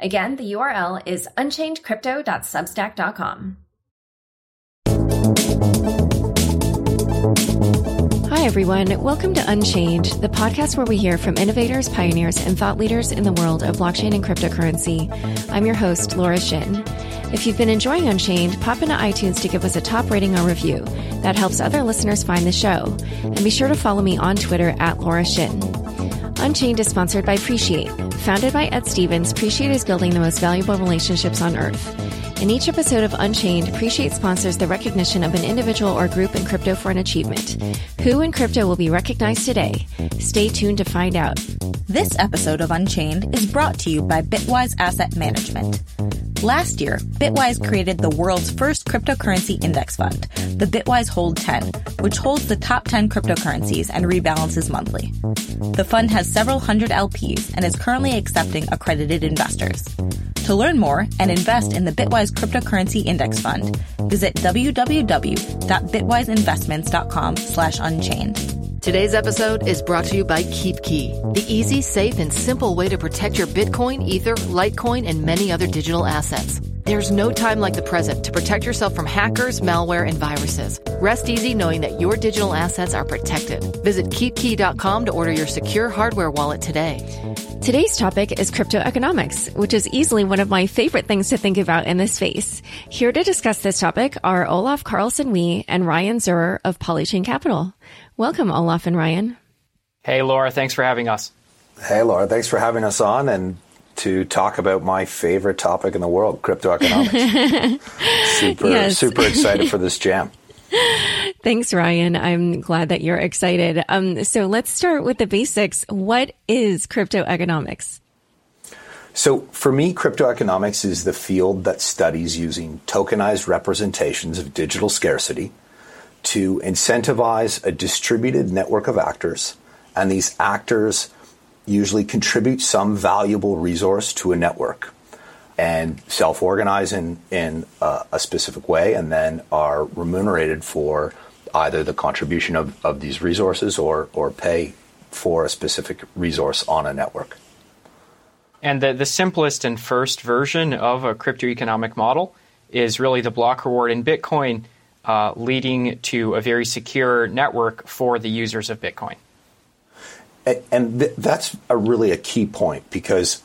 Again, the URL is unchainedcrypto.substack.com. Hi, everyone. Welcome to Unchained, the podcast where we hear from innovators, pioneers, and thought leaders in the world of blockchain and cryptocurrency. I'm your host, Laura Shin. If you've been enjoying Unchained, pop into iTunes to give us a top rating or review. That helps other listeners find the show. And be sure to follow me on Twitter at Laura Shin. Unchained is sponsored by Appreciate. Founded by Ed Stevens, Appreciate is building the most valuable relationships on earth. In each episode of Unchained, Appreciate sponsors the recognition of an individual or group in crypto for an achievement. Who in crypto will be recognized today? Stay tuned to find out. This episode of Unchained is brought to you by Bitwise Asset Management. Last year, Bitwise created the world's first cryptocurrency index fund, the Bitwise Hold 10, which holds the top 10 cryptocurrencies and rebalances monthly. The fund has several hundred LPs and is currently accepting accredited investors. To learn more and invest in the Bitwise Cryptocurrency Index Fund, visit www.bitwiseinvestments.com slash unchained. Today's episode is brought to you by KeepKey, the easy, safe, and simple way to protect your Bitcoin, Ether, Litecoin, and many other digital assets. There's no time like the present to protect yourself from hackers, malware, and viruses. Rest easy knowing that your digital assets are protected. Visit keepkey.com to order your secure hardware wallet today. Today's topic is crypto economics, which is easily one of my favorite things to think about in this space. Here to discuss this topic are Olaf Carlson Wee and Ryan Zurrer of Polychain Capital. Welcome, Olaf and Ryan. Hey, Laura. Thanks for having us. Hey, Laura. Thanks for having us on and to talk about my favorite topic in the world, crypto economics. super, yes. super excited for this jam. Thanks, Ryan. I'm glad that you're excited. Um, so let's start with the basics. What is crypto economics? So, for me, crypto economics is the field that studies using tokenized representations of digital scarcity to incentivize a distributed network of actors, and these actors usually contribute some valuable resource to a network and self organize in, in a, a, specific way and then are remunerated for either the contribution of, of these resources or, or pay for a specific resource on a network. And the, the simplest and first version of a crypto economic model is really the block reward in Bitcoin uh, leading to a very secure network for the users of Bitcoin. And th- that's a really a key point because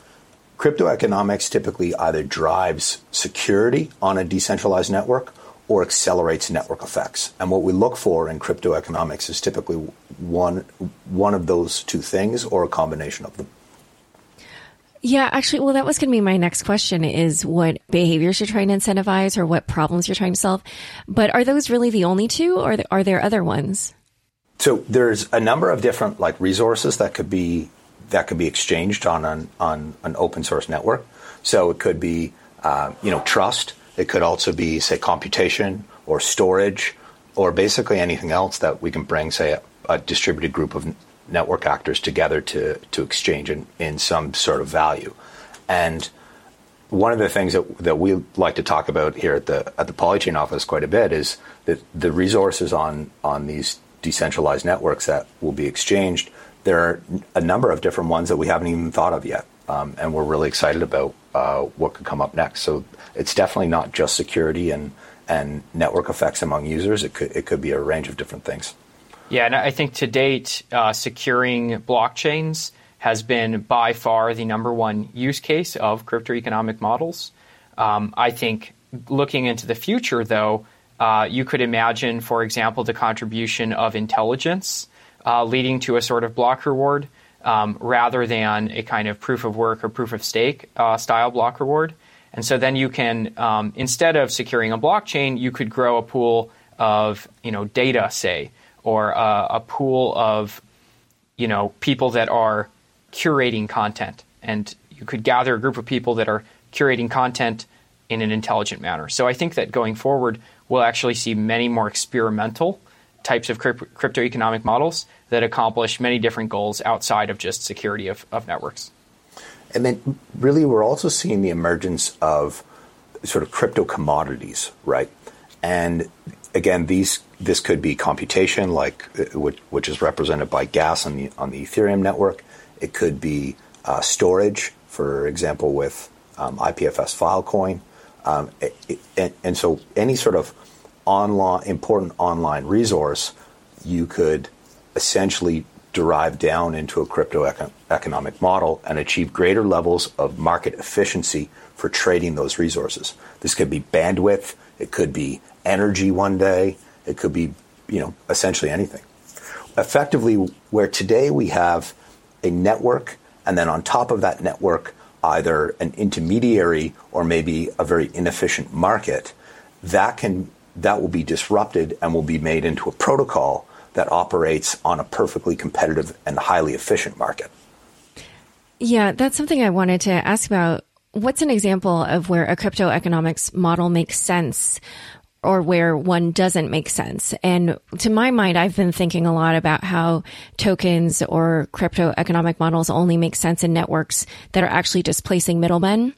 crypto economics typically either drives security on a decentralized network or accelerates network effects. And what we look for in crypto economics is typically one one of those two things or a combination of them. Yeah, actually, well, that was going to be my next question is what behaviors you're trying to incentivize or what problems you're trying to solve. But are those really the only two or are there other ones? So there's a number of different like resources that could be that could be exchanged on an, on an open source network. So it could be, uh, you know, trust. It could also be, say, computation or storage or basically anything else that we can bring, say, a, a distributed group of network actors together to, to exchange in, in some sort of value. And one of the things that, that we like to talk about here at the at the Polychain office quite a bit is that the resources on on these decentralized networks that will be exchanged. There are a number of different ones that we haven't even thought of yet, um, and we're really excited about what could come up next. So it's definitely not just security and and network effects among users. It could it could be a range of different things. Yeah, and I think to date, uh, securing blockchains has been by far the number one use case of crypto economic models. Um, I think looking into the future, though, uh, you could imagine, for example, the contribution of intelligence uh, leading to a sort of block reward um, rather than a kind of proof of work or proof of stake uh, style block reward. And so then you can, um, instead of securing a blockchain, you could grow a pool of you know data, say, or a pool of you know people that are curating content, and you could gather a group of people that are curating content in an intelligent manner. So I think that going forward, we'll actually see many more experimental types of crypto economic models that accomplish many different goals outside of just security of, of networks. And then, really, we're also seeing the emergence of sort of crypto commodities, right? And again, these this could be computation, like uh, which, which is represented by gas on the on the Ethereum network. It could be uh, storage, for example, with um, IPFS Filecoin, um, it, it, and, and so any sort of online important online resource, you could essentially derive down into a crypto econ- economic model and achieve greater levels of market efficiency for trading those resources. This could be bandwidth, it could be energy one day, it could be, you know, essentially anything. Effectively, where today we have a network, and then on top of that network, either an intermediary or maybe a very inefficient market, that can that will be disrupted and will be made into a protocol that operates on a perfectly competitive and highly efficient market. Yeah, that's something I wanted to ask about. What's an example of where a crypto economics model makes sense or where one doesn't make sense. And to my mind, I've been thinking a lot about how tokens or crypto economic models only make sense in networks that are actually displacing middlemen.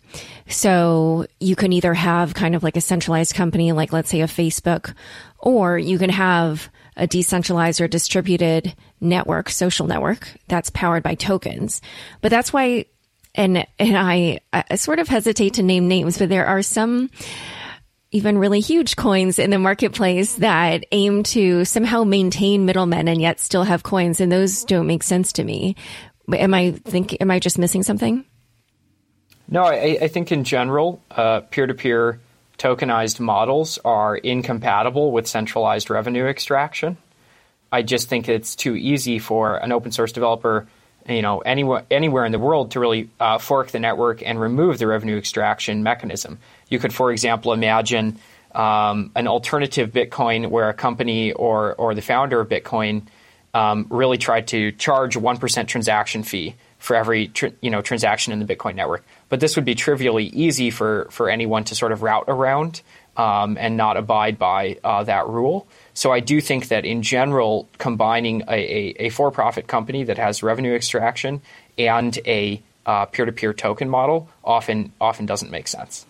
So you can either have kind of like a centralized company, like let's say a Facebook, or you can have a decentralized or distributed network, social network that's powered by tokens. But that's why, and, and I, I sort of hesitate to name names, but there are some, even really huge coins in the marketplace that aim to somehow maintain middlemen and yet still have coins. And those don't make sense to me. Am I think, am I just missing something? No, I, I think in general, uh, peer-to-peer tokenized models are incompatible with centralized revenue extraction. I just think it's too easy for an open source developer, you know, anywhere anywhere in the world to really uh, fork the network and remove the revenue extraction mechanism. You could, for example, imagine um, an alternative Bitcoin where a company or or the founder of Bitcoin um, really tried to charge one percent transaction fee for every tr- you know transaction in the Bitcoin network. But this would be trivially easy for for anyone to sort of route around um, and not abide by uh, that rule. So I do think that in general, combining a, a, a for-profit company that has revenue extraction and a uh, peer-to-peer token model often often doesn't make sense.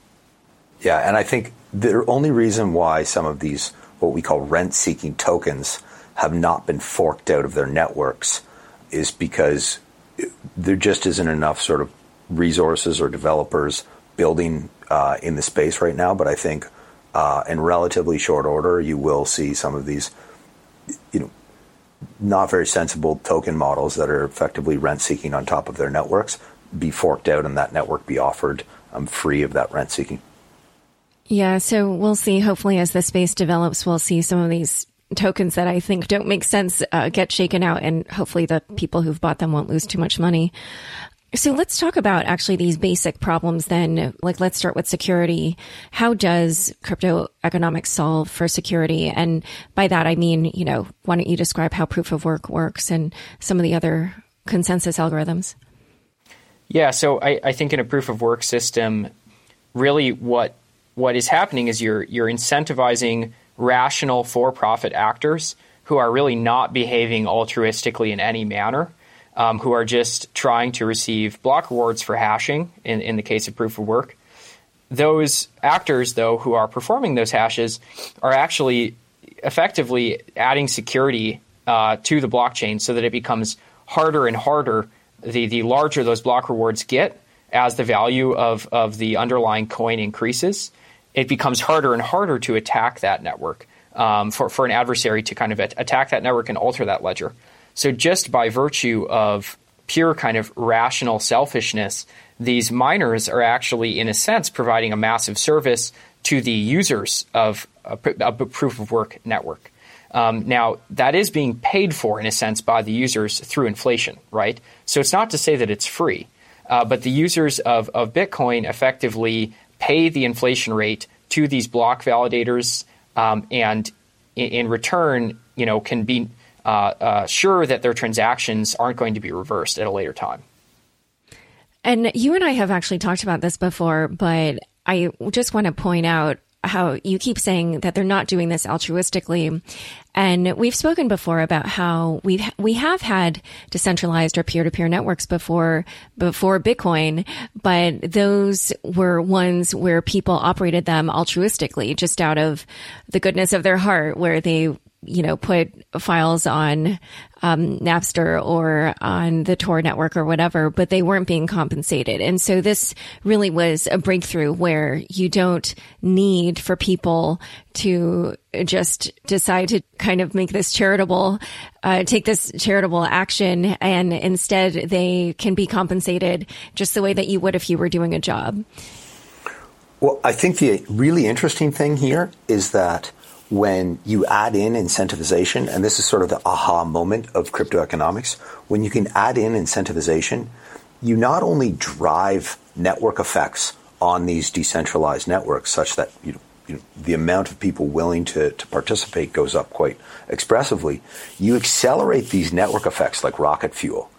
Yeah, and I think the only reason why some of these what we call rent-seeking tokens have not been forked out of their networks is because there just isn't enough sort of resources or developers building uh, in the space right now. But I think uh, in relatively short order, you will see some of these, you know, not very sensible token models that are effectively rent seeking on top of their networks be forked out and that network be offered um, free of that rent seeking. Yeah, so we'll see. Hopefully, as the space develops, we'll see some of these tokens that I think don't make sense uh, get shaken out, and hopefully the people who've bought them won't lose too much money. So let's talk about actually these basic problems then. Like, let's start with security. How does crypto economics solve for security? And by that, I mean, you know, why don't you describe how proof of work works and some of the other consensus algorithms? Yeah, so I, I think in a proof of work system, really what what is happening is you're you're incentivizing rational for-profit actors who are really not behaving altruistically in any manner, um, who are just trying to receive block rewards for hashing in, in the case of proof of work. Those actors, though, who are performing those hashes are actually effectively adding security uh, to the blockchain so that it becomes harder and harder the, the larger those block rewards get as the value of, of the underlying coin increases it becomes harder and harder to attack that network um, for, for an adversary to kind of attack that network and alter that ledger. So just by virtue of pure kind of rational selfishness, these miners are actually, in a sense, providing a massive service to the users of a, a proof of work network. Um, now, that is being paid for, in a sense, by the users through inflation, right? So it's not to say that it's free, uh, but the users of, of Bitcoin effectively pay the inflation rate to these block validators, um, and in, in, return, you know, can be uh, uh, sure that their transactions aren't going to be reversed at a later time. And you and I have actually talked about this before, but I just want to point out how you keep saying that they're not doing this altruistically. And we've spoken before about how we've, we have had decentralized or peer-to-peer networks before, before Bitcoin, but those were ones where people operated them altruistically, just out of the goodness of their heart, where they you know, put files on um, Napster or on the Tor network or whatever, but they weren't being compensated. And so this really was a breakthrough where you don't need for people to just decide to kind of make this charitable, uh, take this charitable action, and instead they can be compensated just the way that you would if you were doing a job. Well, I think the really interesting thing here is that when you add in incentivization, and this is sort of the aha moment of crypto economics, when you can add in incentivization, you not only drive network effects on these decentralized networks such that you know, you know, the amount of people willing to, to participate goes up quite expressively, you accelerate these network effects like rocket fuel.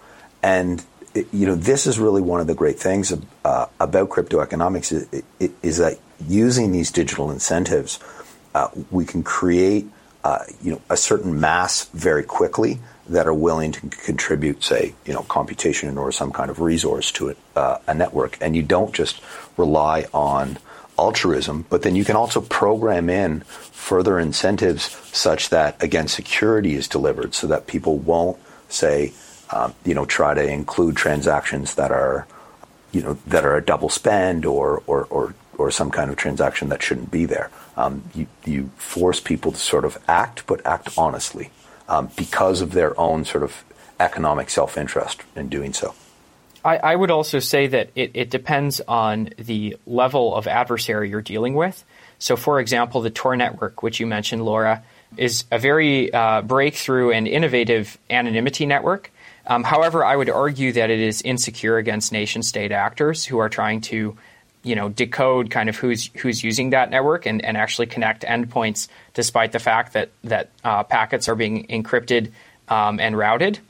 And it, you know, this is really one of the great things uh, about crypto economics is, is that using these digital incentives – uh, we can create uh, you know a certain mass very quickly that are willing to contribute, say, you know, computation or some kind of resource to it, uh, a network, and you don't just rely on altruism, but then you can also program in further incentives such that again security is delivered, so that people won't say, um, you know, try to include transactions that are, you know, that are a double spend or or or, or some kind of transaction that shouldn't be there um, you, you, force people to sort of act, but act honestly um, because of their own sort of economic self interest in doing so. I, I, would also say that it, it, depends on the level of adversary you're dealing with. So, for example, the Tor network, which you mentioned, Laura, is a very uh, breakthrough and innovative anonymity network. Um, however, I would argue that it is insecure against nation state actors who are trying to you know decode kind of who's who's using that network and, and actually connect endpoints despite the fact that that uh, packets are being encrypted um, and routed.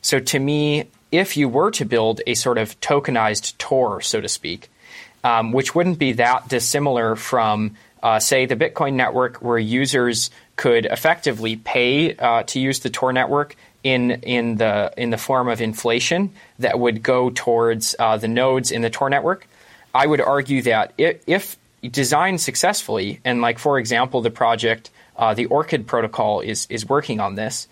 So to me, if you were to build a sort of tokenized Tor, so to speak, um, which wouldn't be that dissimilar from uh, say the Bitcoin network, where users could effectively pay uh, to use the Tor network in in the in the form of inflation that would go towards uh, the nodes in the Tor network. I would argue that if designed successfully, and like for example, the project, uh, the Orchid protocol is is working on this,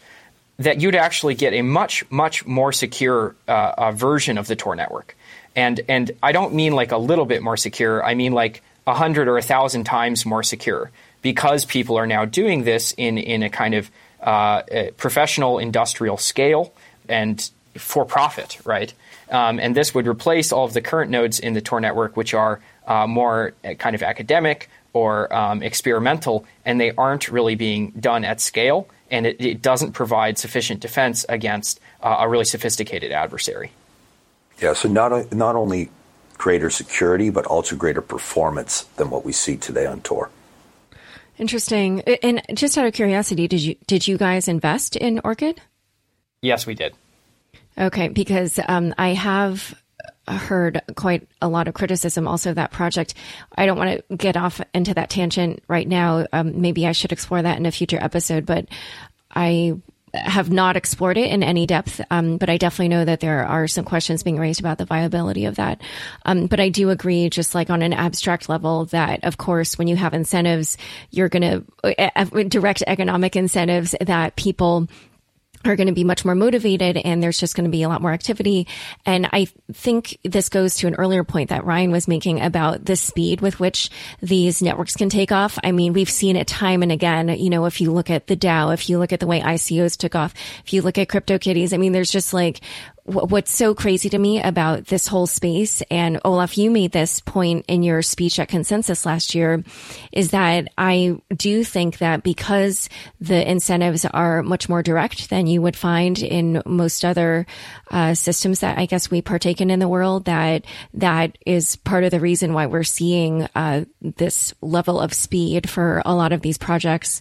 that you'd actually get a much much more secure uh, uh, version of the Tor network, and and I don't mean like a little bit more secure. I mean like a hundred or a thousand times more secure because people are now doing this in in a kind of uh, a professional industrial scale and for profit, right? Um, and this would replace all of the current nodes in the Tor network, which are uh, more uh, kind of academic or um, experimental, and they aren't really being done at scale, and it, it doesn't provide sufficient defense against uh, a really sophisticated adversary. Yeah, so not, not only greater security, but also greater performance than what we see today on Tor. Interesting. And just out of curiosity, did you did you guys invest in Orchid? Yes, we did. Okay, because um, I have heard quite a lot of criticism also of that project. I don't want to get off into that tangent right now. Um, maybe I should explore that in a future episode, but I have not explored it in any depth, um, but I definitely know that there are some questions being raised about the viability of that. Um, but I do agree, just like on an abstract level, that of course, when you have incentives, you're going to uh, uh, direct economic incentives that people are going to be much more motivated and there's just going to be a lot more activity. And I think this goes to an earlier point that Ryan was making about the speed with which these networks can take off. I mean, we've seen it time and again. You know, if you look at the DAO, if you look at the way ICOs took off, if you look at CryptoKitties, I mean, there's just like what's so crazy to me about this whole space, and Olaf, you made this point in your speech at Consensus last year, is that I do think that because the incentives are much more direct than you would find in most other uh, systems that I guess we partake in in the world, that that is part of the reason why we're seeing uh, this level of speed for a lot of these projects.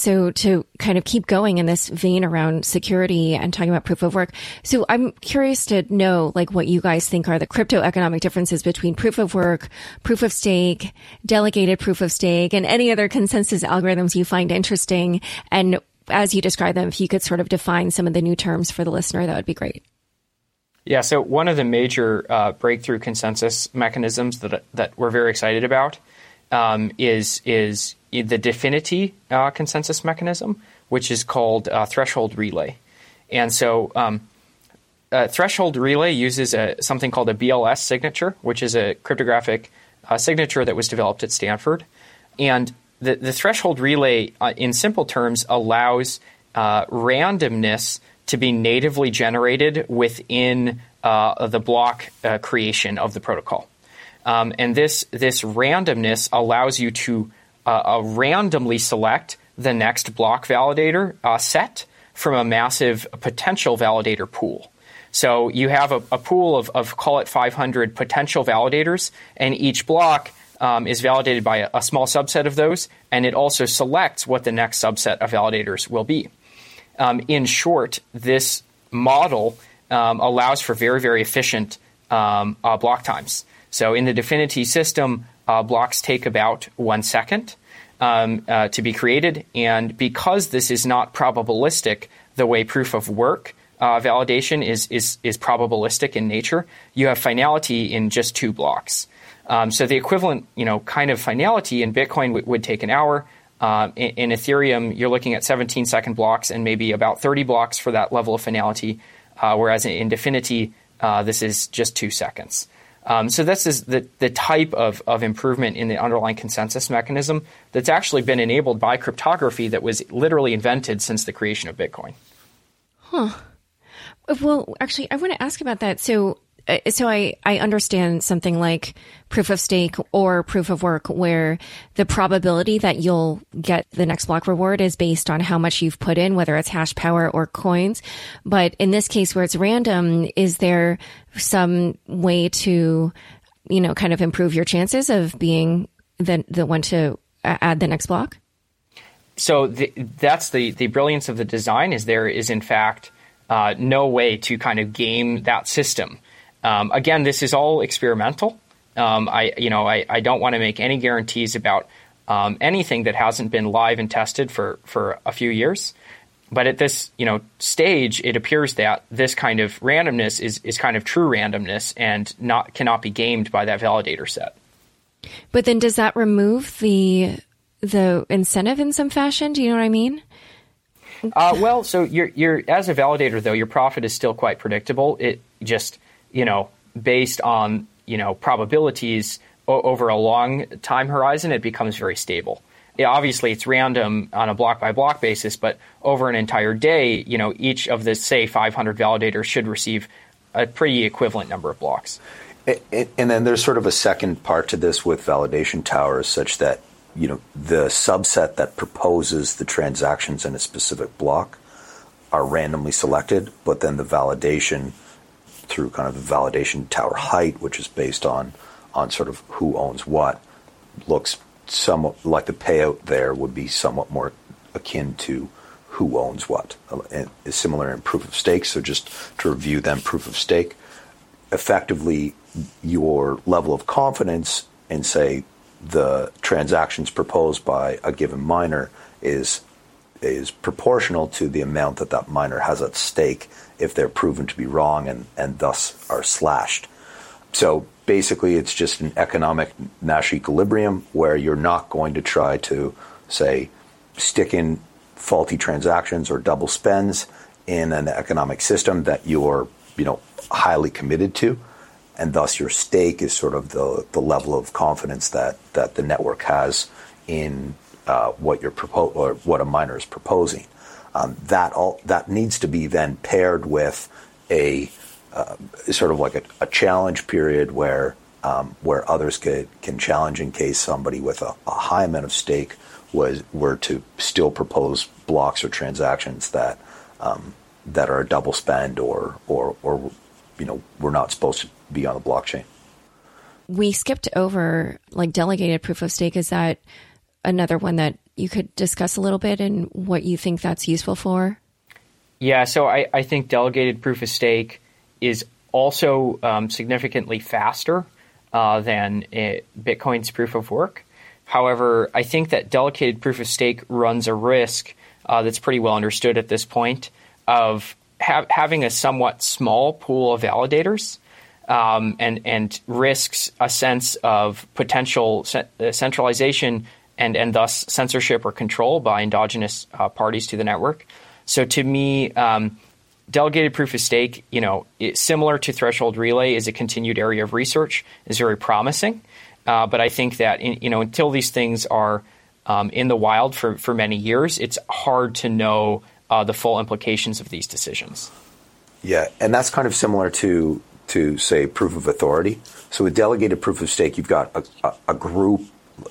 So to kind of keep going in this vein around security and talking about proof of work. So I'm curious to know like what you guys think are the crypto economic differences between proof of work, proof of stake, delegated proof of stake, and any other consensus algorithms you find interesting. And as you describe them, if you could sort of define some of the new terms for the listener, that would be great. Yeah, so one of the major uh, breakthrough consensus mechanisms that that we're very excited about um, is is the Dfinity uh, consensus mechanism, which is called uh, threshold relay. And so, um, threshold relay uses a, something called a BLS signature, which is a cryptographic uh, signature that was developed at Stanford. And the, the threshold relay, uh, in simple terms, allows uh, randomness to be natively generated within the block creation of the protocol. Um, and this this randomness allows you to uh, uh, randomly select the next block validator uh, set from a massive potential validator pool. So you have a, a pool of, of, call it 500 potential validators, and each block um, is validated by a, a, small subset of those, and it also selects what the next subset of validators will be. Um, in short, this model um, allows for very, very efficient um, uh, block times. So in the Dfinity system, uh, blocks take about one second um, uh, to be created. And because this is not probabilistic the way proof of work uh, validation is, is, is probabilistic in nature, you have finality in just two blocks. Um, so the equivalent, you know, kind of finality in Bitcoin w- would take an hour. Uh, in, in, Ethereum, you're looking at 17 second blocks and maybe about 30 blocks for that level of finality, uh, whereas in, in Dfinity, uh, this is just two seconds. Um, so this is the, the type of, of improvement in the underlying consensus mechanism that's actually been enabled by cryptography that was literally invented since the creation of Bitcoin. Huh. Well, actually, I want to ask about that. So so I, I understand something like proof of stake or proof of work where the probability that you'll get the next block reward is based on how much you've put in, whether it's hash power or coins. But in this case where it's random, is there some way to, you know, kind of improve your chances of being the, the one to add the next block? So the, that's the, the brilliance of the design is there is in fact uh, no way to kind of game that system. Um, again, this is all experimental. Um, I, you know, I, I don't want to make any guarantees about um, anything that hasn't been live and tested for, for a few years. But at this, you know, stage, it appears that this kind of randomness is, is kind of true randomness and not cannot be gamed by that validator set. But then, does that remove the the incentive in some fashion? Do you know what I mean? Uh, well, so you're, you're as a validator though, your profit is still quite predictable. It just you know, based on, you know, probabilities o- over a long time horizon, it becomes very stable. It, obviously, it's random on a block by block basis, but over an entire day, you know, each of the, say, 500 validators should receive a pretty equivalent number of blocks. And then there's sort of a second part to this with validation towers, such that you know the subset that proposes the transactions in a specific block are randomly selected, but then the validation through kind of validation tower height, which is based on on sort of who owns what, looks somewhat like the payout there would be somewhat more akin to who owns what. And is similar in proof of stake. So just to review them, proof of stake, effectively your level of confidence in say the transactions proposed by a given miner is is proportional to the amount that that miner has at stake if they're proven to be wrong and, and thus are slashed. So basically, it's just an economic Nash equilibrium where you're not going to try to, say, stick in faulty transactions or double spends in an economic system that you're, you know, highly committed to. And thus, your stake is sort of the, the level of confidence that, that the network has in uh, what you're propo- or what a miner is proposing. Um, that all that needs to be then paired with a uh, sort of like a, a, challenge period where um, where others could, can challenge in case somebody with a, a, high amount of stake was were to still propose blocks or transactions that um, that are a double spend or or or you know we're not supposed to be on the blockchain. We skipped over like delegated proof of stake. Is that another one that you could discuss a little bit and what you think that's useful for? Yeah, so I, I think delegated proof of stake is also um, significantly faster uh, than it, Bitcoin's proof of work. However, I think that delegated proof of stake runs a risk uh, that's pretty well understood at this point of ha- having a somewhat small pool of validators um, and and risks a sense of potential uh, centralization and and thus censorship or control by endogenous uh, parties to the network. So to me. Um, delegated proof of stake, you know, similar to threshold relay, is a continued area of research. is very promising, uh, but I think that in, you know until these things are um, in the wild for for many years, it's hard to know uh, the full implications of these decisions. Yeah, and that's kind of similar to to say proof of authority. So with delegated proof of stake, you've got a, a, a group,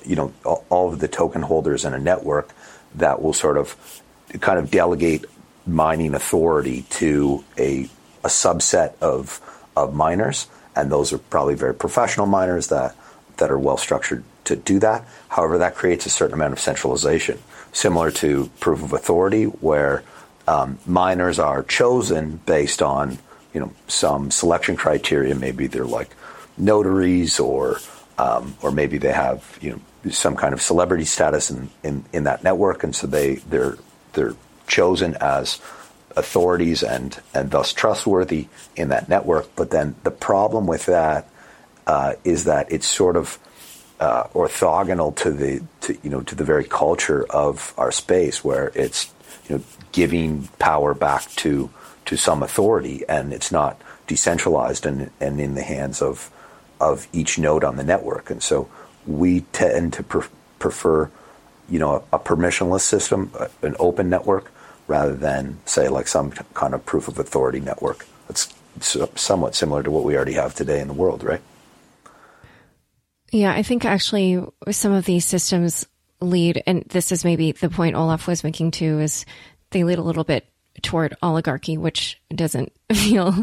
you know, all of the token holders in a network that will sort of kind of delegate mining authority to a a subset of of miners, and those are probably very professional miners that that are well structured to do that. However, that creates a certain amount of centralization, similar to proof of authority, where um, miners are chosen based on you know some selection criteria. Maybe they're like notaries, or um, or maybe they have you know some kind of celebrity status in, in, in that network, and so they they're they're chosen as authorities and and thus trustworthy in that network. But then the problem with that uh, is that it's sort of uh, orthogonal to the to, you know to the very culture of our space, where it's you know giving power back to to some authority, and it's not decentralized and and in the hands of of each node on the network. And so we tend to pre- prefer you know a, a permissionless system, uh, an open network, rather than say like some kind of proof of authority network. It's somewhat similar to what we already have today in the world, right? Yeah, I think actually some of these systems lead, and this is maybe the point Olaf was making too, is they lead a little bit toward oligarchy, which doesn't feel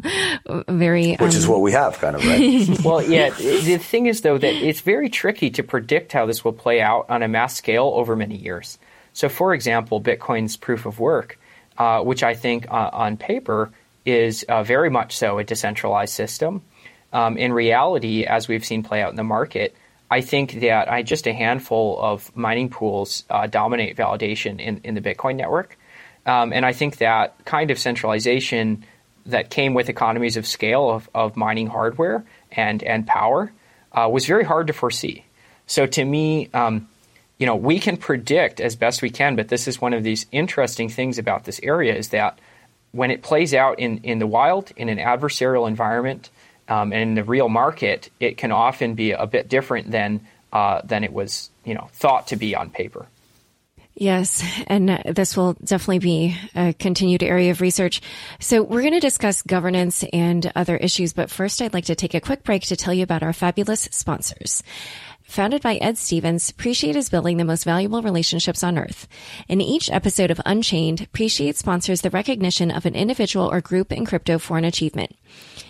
very. Which um, is what we have, kind of, right? well, yeah. The thing is, though, that it's very tricky to predict how this will play out on a mass scale over many years. So, for example, Bitcoin's proof of work, uh, which I think uh, on paper is uh, very much so a decentralized system um, in reality, as we've seen play out in the market, I think that I, just a handful of mining pools uh, dominate validation in, in the Bitcoin network. Um, and I think that kind of centralization that came with economies of scale of, of mining hardware and, and power uh, was very hard to foresee. So to me, um, you know, we can predict as best we can, but this is one of these interesting things about this area is that when it plays out in, in the wild, in an adversarial environment, um, and in the real market, it can often be a bit different than uh, than it was, you know, thought to be on paper. Yes, and this will definitely be a continued area of research. So we're going to discuss governance and other issues, but first I'd like to take a quick break to tell you about our fabulous sponsors. Founded by Ed Stevens, Appreciate is building the most valuable relationships on earth. In each episode of Unchained, Appreciate sponsors the recognition of an individual or group in crypto for an achievement.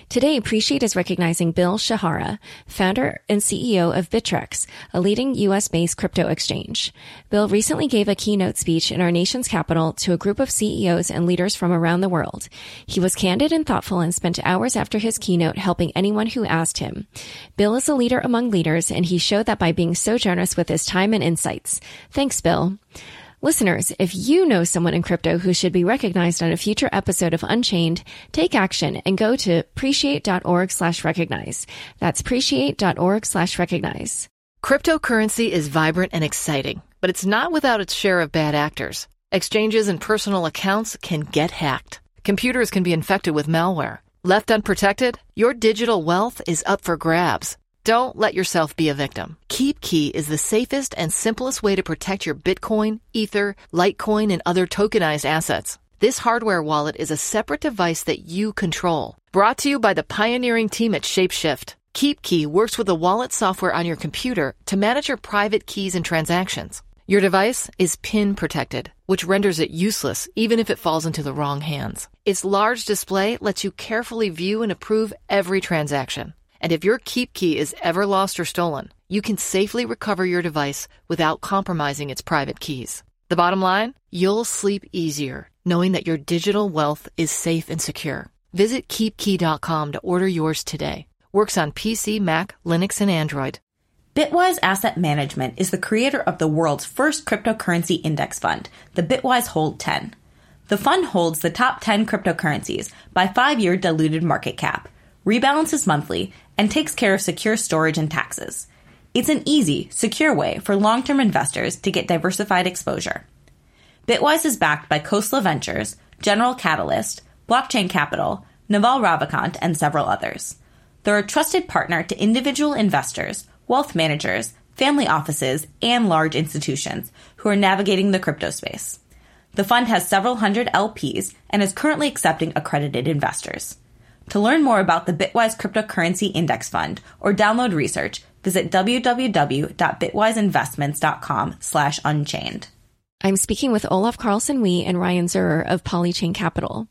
Today, Appreciate is recognizing Bill Shihara, founder and CEO of Bittrex, a leading U.S.-based crypto exchange. Bill recently gave a keynote speech in our nation's capital to a group of CEOs and leaders from around the world. He was candid and thoughtful and spent hours after his keynote helping anyone who asked him. Bill is a leader among leaders, and he showed that by being so generous with his time and insights. Thanks, Bill. Listeners, if you know someone in crypto who should be recognized on a future episode of Unchained, take action and go to appreciate.org slash recognize. That's appreciate.org slash recognize. Cryptocurrency is vibrant and exciting, but it's not without its share of bad actors. Exchanges and personal accounts can get hacked. Computers can be infected with malware. Left unprotected, your digital wealth is up for grabs. Don't let yourself be a victim. KeepKey is the safest and simplest way to protect your Bitcoin, Ether, Litecoin, and other tokenized assets. This hardware wallet is a separate device that you control. Brought to you by the pioneering team at Shapeshift. KeepKey works with the wallet software on your computer to manage your private keys and transactions. Your device is PIN protected, which renders it useless even if it falls into the wrong hands. Its large display lets you carefully view and approve every transaction. And if your Keep Key is ever lost or stolen, you can safely recover your device without compromising its private keys. The bottom line? You'll sleep easier knowing that your digital wealth is safe and secure. Visit keepkey.com to order yours today. Works on PC, Mac, Linux, and Android. Bitwise Asset Management is the creator of the world's first cryptocurrency index fund, the Bitwise Hold 10. The fund holds the top 10 cryptocurrencies by five year diluted market cap, rebalances monthly, and takes care of secure storage and taxes. It's an easy, secure way for long term investors to get diversified exposure. Bitwise is backed by Khosla Ventures, General Catalyst, Blockchain Capital, Naval Ravikant, and several others. They're a trusted partner to individual investors, wealth managers, family offices, and large institutions who are navigating the crypto space. The fund has several hundred LPs and is currently accepting accredited investors. To learn more about the Bitwise Cryptocurrency Index Fund or download research, visit www.bitwiseinvestments.com slash unchained. I'm speaking with Olaf Carlson Wee and Ryan Zurrer of Polychain Capital.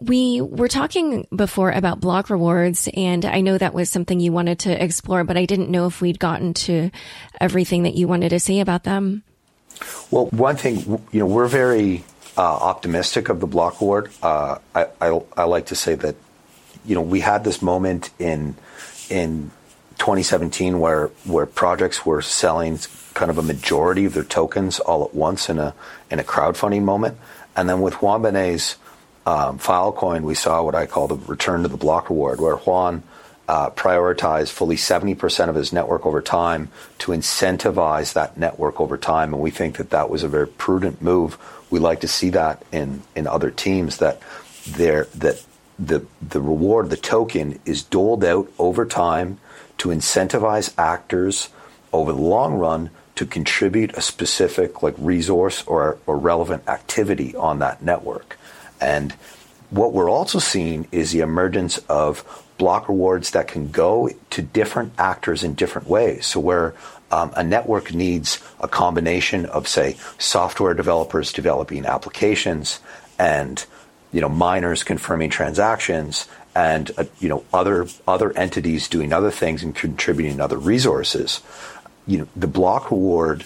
We were talking before about block rewards, and I know that was something you wanted to explore, but I didn't know if we'd gotten to everything that you wanted to say about them. Well, one thing, you know, we're very uh, optimistic of the block reward. Uh, I, I, I like to say that, you know, we had this moment in in 2017 where where projects were selling kind of a majority of their tokens all at once in a in a crowdfunding moment, and then with Juan Benet's um, Filecoin, we saw what I call the return to the block reward, where Juan uh, prioritized fully 70% of his network over time to incentivize that network over time, and we think that that was a very prudent move. We like to see that in in other teams that there that the the reward, the token, is doled out over time to incentivize actors over the long run to contribute a specific like resource or, or relevant activity on that network. And what we're also seeing is the emergence of block rewards that can go to different actors in different ways. So where um, a network needs a combination of, say, software developers developing applications and you know miners confirming transactions and uh, you know other other entities doing other things and contributing other resources. You know, the block reward.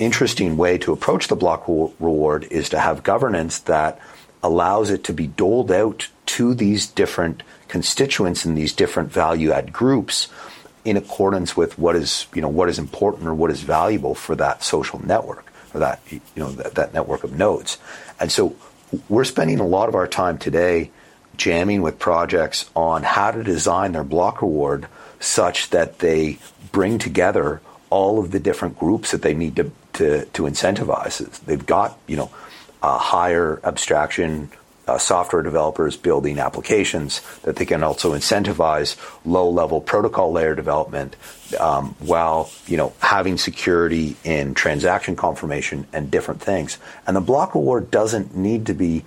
Interesting way to approach the block reward is to have governance that allows it to be doled out to these different constituents and these different value add groups in accordance with what is you know what is important or what is valuable for that social network or that you know that, that network of nodes and so we're spending a lot of our time today jamming with projects on how to design their block reward such that they bring together all of the different groups that they need to, to, to incentivize. They've got, you know, higher abstraction uh, software developers building applications that they can also incentivize low-level protocol layer development um, while you know having security in transaction confirmation and different things. And the block reward doesn't need to be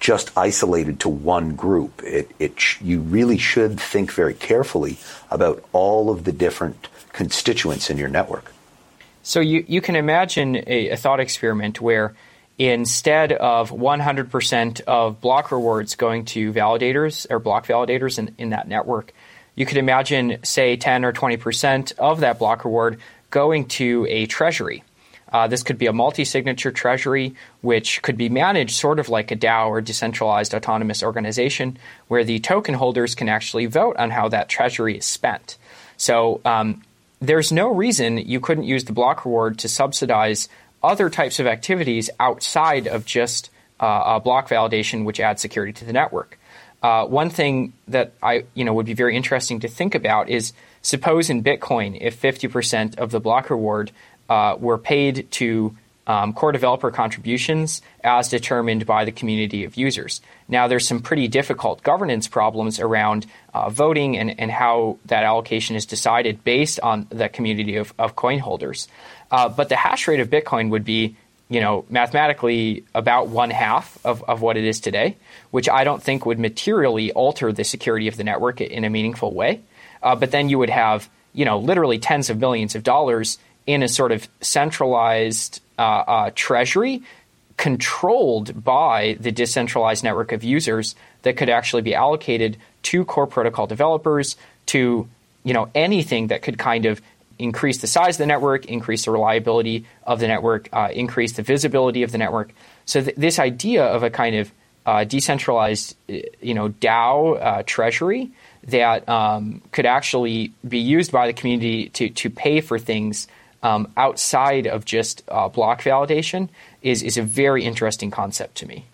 just isolated to one group. It, it sh- you really should think very carefully about all of the different constituents in your network. So you, you can imagine a, a thought experiment where instead of 100% of block rewards going to validators or block validators in, in that network, you could imagine, say, 10 or 20% of that block reward going to a treasury. Uh, this could be a multi signature treasury, which could be managed sort of like a DAO or decentralized autonomous organization, where the token holders can actually vote on how that treasury is spent. So um, there's no reason you couldn't use the block reward to subsidize other types of activities outside of just uh, block validation, which adds security to the network. Uh, one thing that I you know would be very interesting to think about is suppose in Bitcoin, if 50% of the block reward uh, were paid to um, core developer contributions as determined by the community of users. Now, there's some pretty difficult governance problems around uh, voting and, and how that allocation is decided based on the community of, of coin holders. Uh, but the hash rate of Bitcoin would be, you know, mathematically about one half of, of what it is today, which I don't think would materially alter the security of the network in a meaningful way. Uh, but then you would have, you know, literally tens of millions of dollars in a sort of centralized uh, uh, treasury controlled by the decentralized network of users that could actually be allocated to core protocol developers, to you know anything that could kind of increase the size of the network, increase the reliability of the network, uh, increase the visibility of the network. So th- this idea of a kind of uh, decentralized, you know, DAO uh, treasury that um, could actually be used by the community to to pay for things um, outside of just uh, block validation is is a very interesting concept to me.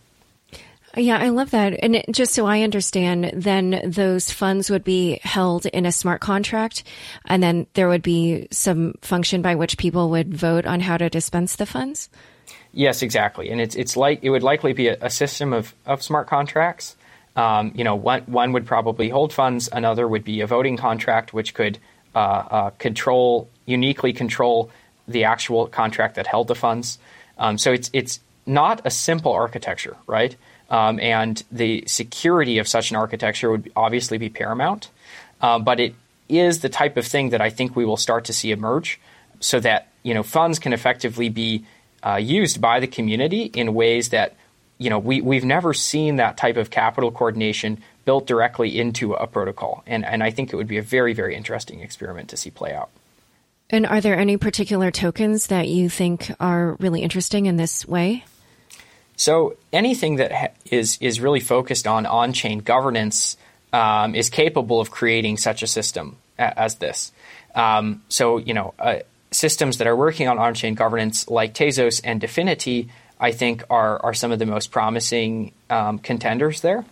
Yeah, I love that. And it, just so I understand, then those funds would be held in a smart contract, and then there would be some function by which people would vote on how to dispense the funds. Yes, exactly. And it's it's like it would likely be a, a system of, of smart contracts. Um, you know, one one would probably hold funds, another would be a voting contract, which could uh, uh, control uniquely control the actual contract that held the funds. Um, so it's it's not a simple architecture, right? Um, and the security of such an architecture would obviously be paramount. Um, but it is the type of thing that I think we will start to see emerge, so that you know funds can effectively be uh, used by the community in ways that you know we we've never seen that type of capital coordination built directly into a protocol, and and I think it would be a very very interesting experiment to see play out. And are there any particular tokens that you think are really interesting in this way? So anything that ha- is is really focused on on chain governance um, is capable of creating such a system as this. Um, so you know, uh, systems that are working on on chain governance like Tezos and DFINITY, I think are are some of the most promising um, contenders there.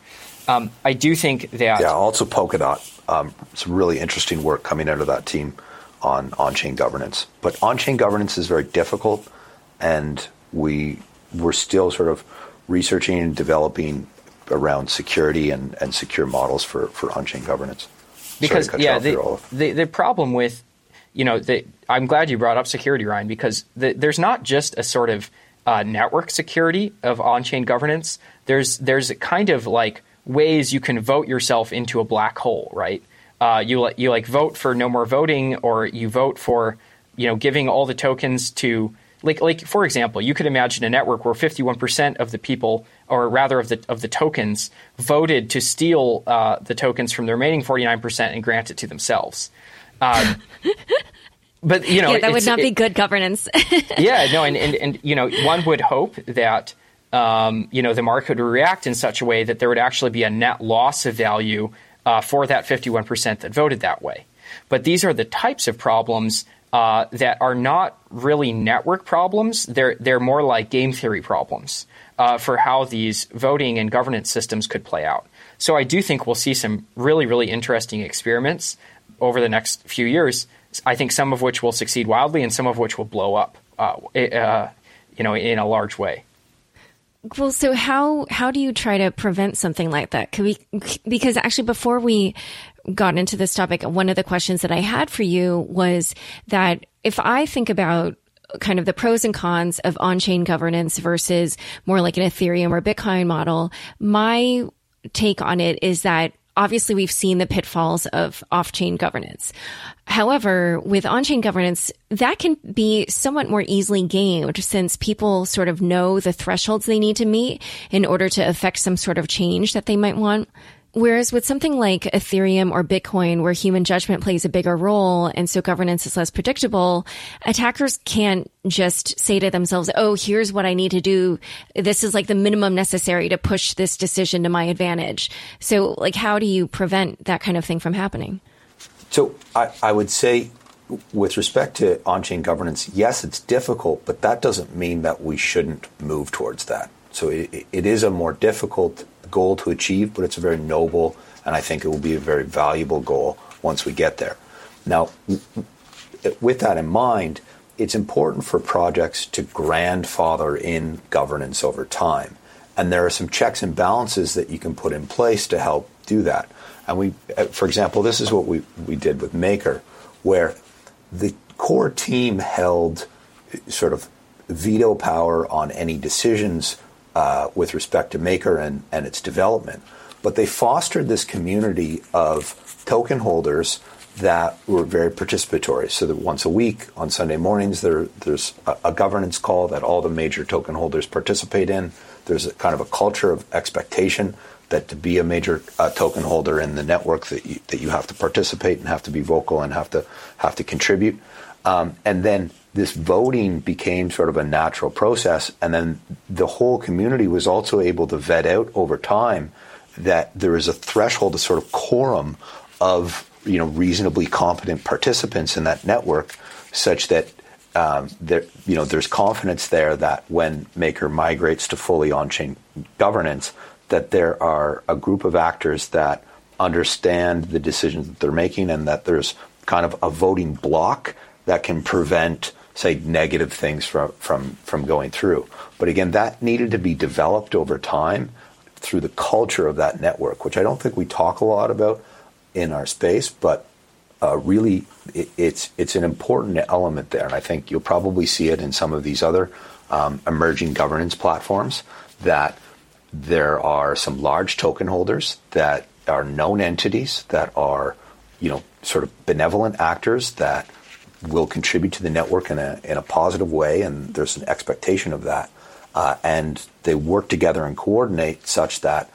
Um, I do think that yeah, also Polkadot. Um, some really interesting work coming out of that team on on chain governance. But on chain governance is very difficult, and we we're still sort of researching and developing around security and, and secure models for, for on-chain governance. Because yeah, the, the, the problem with you know the, I'm glad you brought up security, Ryan, because the, there's not just a sort of uh, network security of on-chain governance. There's there's kind of like ways you can vote yourself into a black hole, right? Uh, you you like vote for no more voting, or you vote for you know giving all the tokens to like like for example, you could imagine a network where 51% of the people, or rather of the of the tokens, voted to steal uh, the tokens from the remaining 49% and grant it to themselves. Um, but you know, yeah, that would not it, be good governance. yeah, no, and, and and you know, one would hope that um, you know the market would react in such a way that there would actually be a net loss of value uh, for that 51% that voted that way. But these are the types of problems uh, that are not really network problems. They're they're more like game theory problems uh, for how these voting and governance systems could play out. So I do think we'll see some really really interesting experiments over the next few years. I think some of which will succeed wildly, and some of which will blow up, uh, uh you know, in a large way. Well, so how how do you try to prevent something like that? Could we, because actually before we got into this topic, one of the questions that I had for you was that if I think about kind of the pros and cons of on-chain governance versus more like an Ethereum or Bitcoin model, my take on it is that obviously we've seen the pitfalls of off-chain governance. However, with on-chain governance, that can be somewhat more easily gamed since people sort of know the thresholds they need to meet in order to affect some sort of change that they might want. Whereas with something like Ethereum or Bitcoin, where human judgment plays a bigger role and so governance is less predictable, attackers can't just say to themselves, Oh, here's what I need to do. This is like the minimum necessary to push this decision to my advantage. So like, how do you prevent that kind of thing from happening? So I, I would say with respect to on-chain governance, yes, it's difficult, but that doesn't mean that we shouldn't move towards that. So it, it is a more difficult goal to achieve, but it's a very noble, and I think it will be a very valuable goal once we get there. Now, with that in mind, it's important for projects to grandfather in governance over time. And there are some checks and balances that you can put in place to help do that. And we, uh, for example, this is what we, we did with Maker, where the core team held sort of veto power on any decisions uh, with respect to Maker and, and its development. But they fostered this community of token holders that were very participatory. So that once a week on Sunday mornings, there, there's a, a, governance call that all the major token holders participate in. There's a kind of a culture of expectation that to be a major uh, token holder in the network that you, that you have to participate and have to be vocal and have to have to contribute. Um, and then this voting became sort of a natural process. And then the whole community was also able to vet out over time that there is a threshold, a sort of quorum of you know reasonably competent participants in that network, such that um, there you know there's confidence there that when Maker migrates to fully on-chain governance, that there are a group of actors that understand the decisions that they're making, and that there's kind of a voting block that can prevent say negative things from from from going through. But again, that needed to be developed over time through the culture of that network, which I don't think we talk a lot about in our space, but uh, really it, it's it's an important element there, and I think you'll probably see it in some of these other um, emerging governance platforms that there are some large token holders that are known entities that are you know sort of benevolent actors that will contribute to the network in a in a positive way, and there's an expectation of that, uh, and they work together and coordinate such that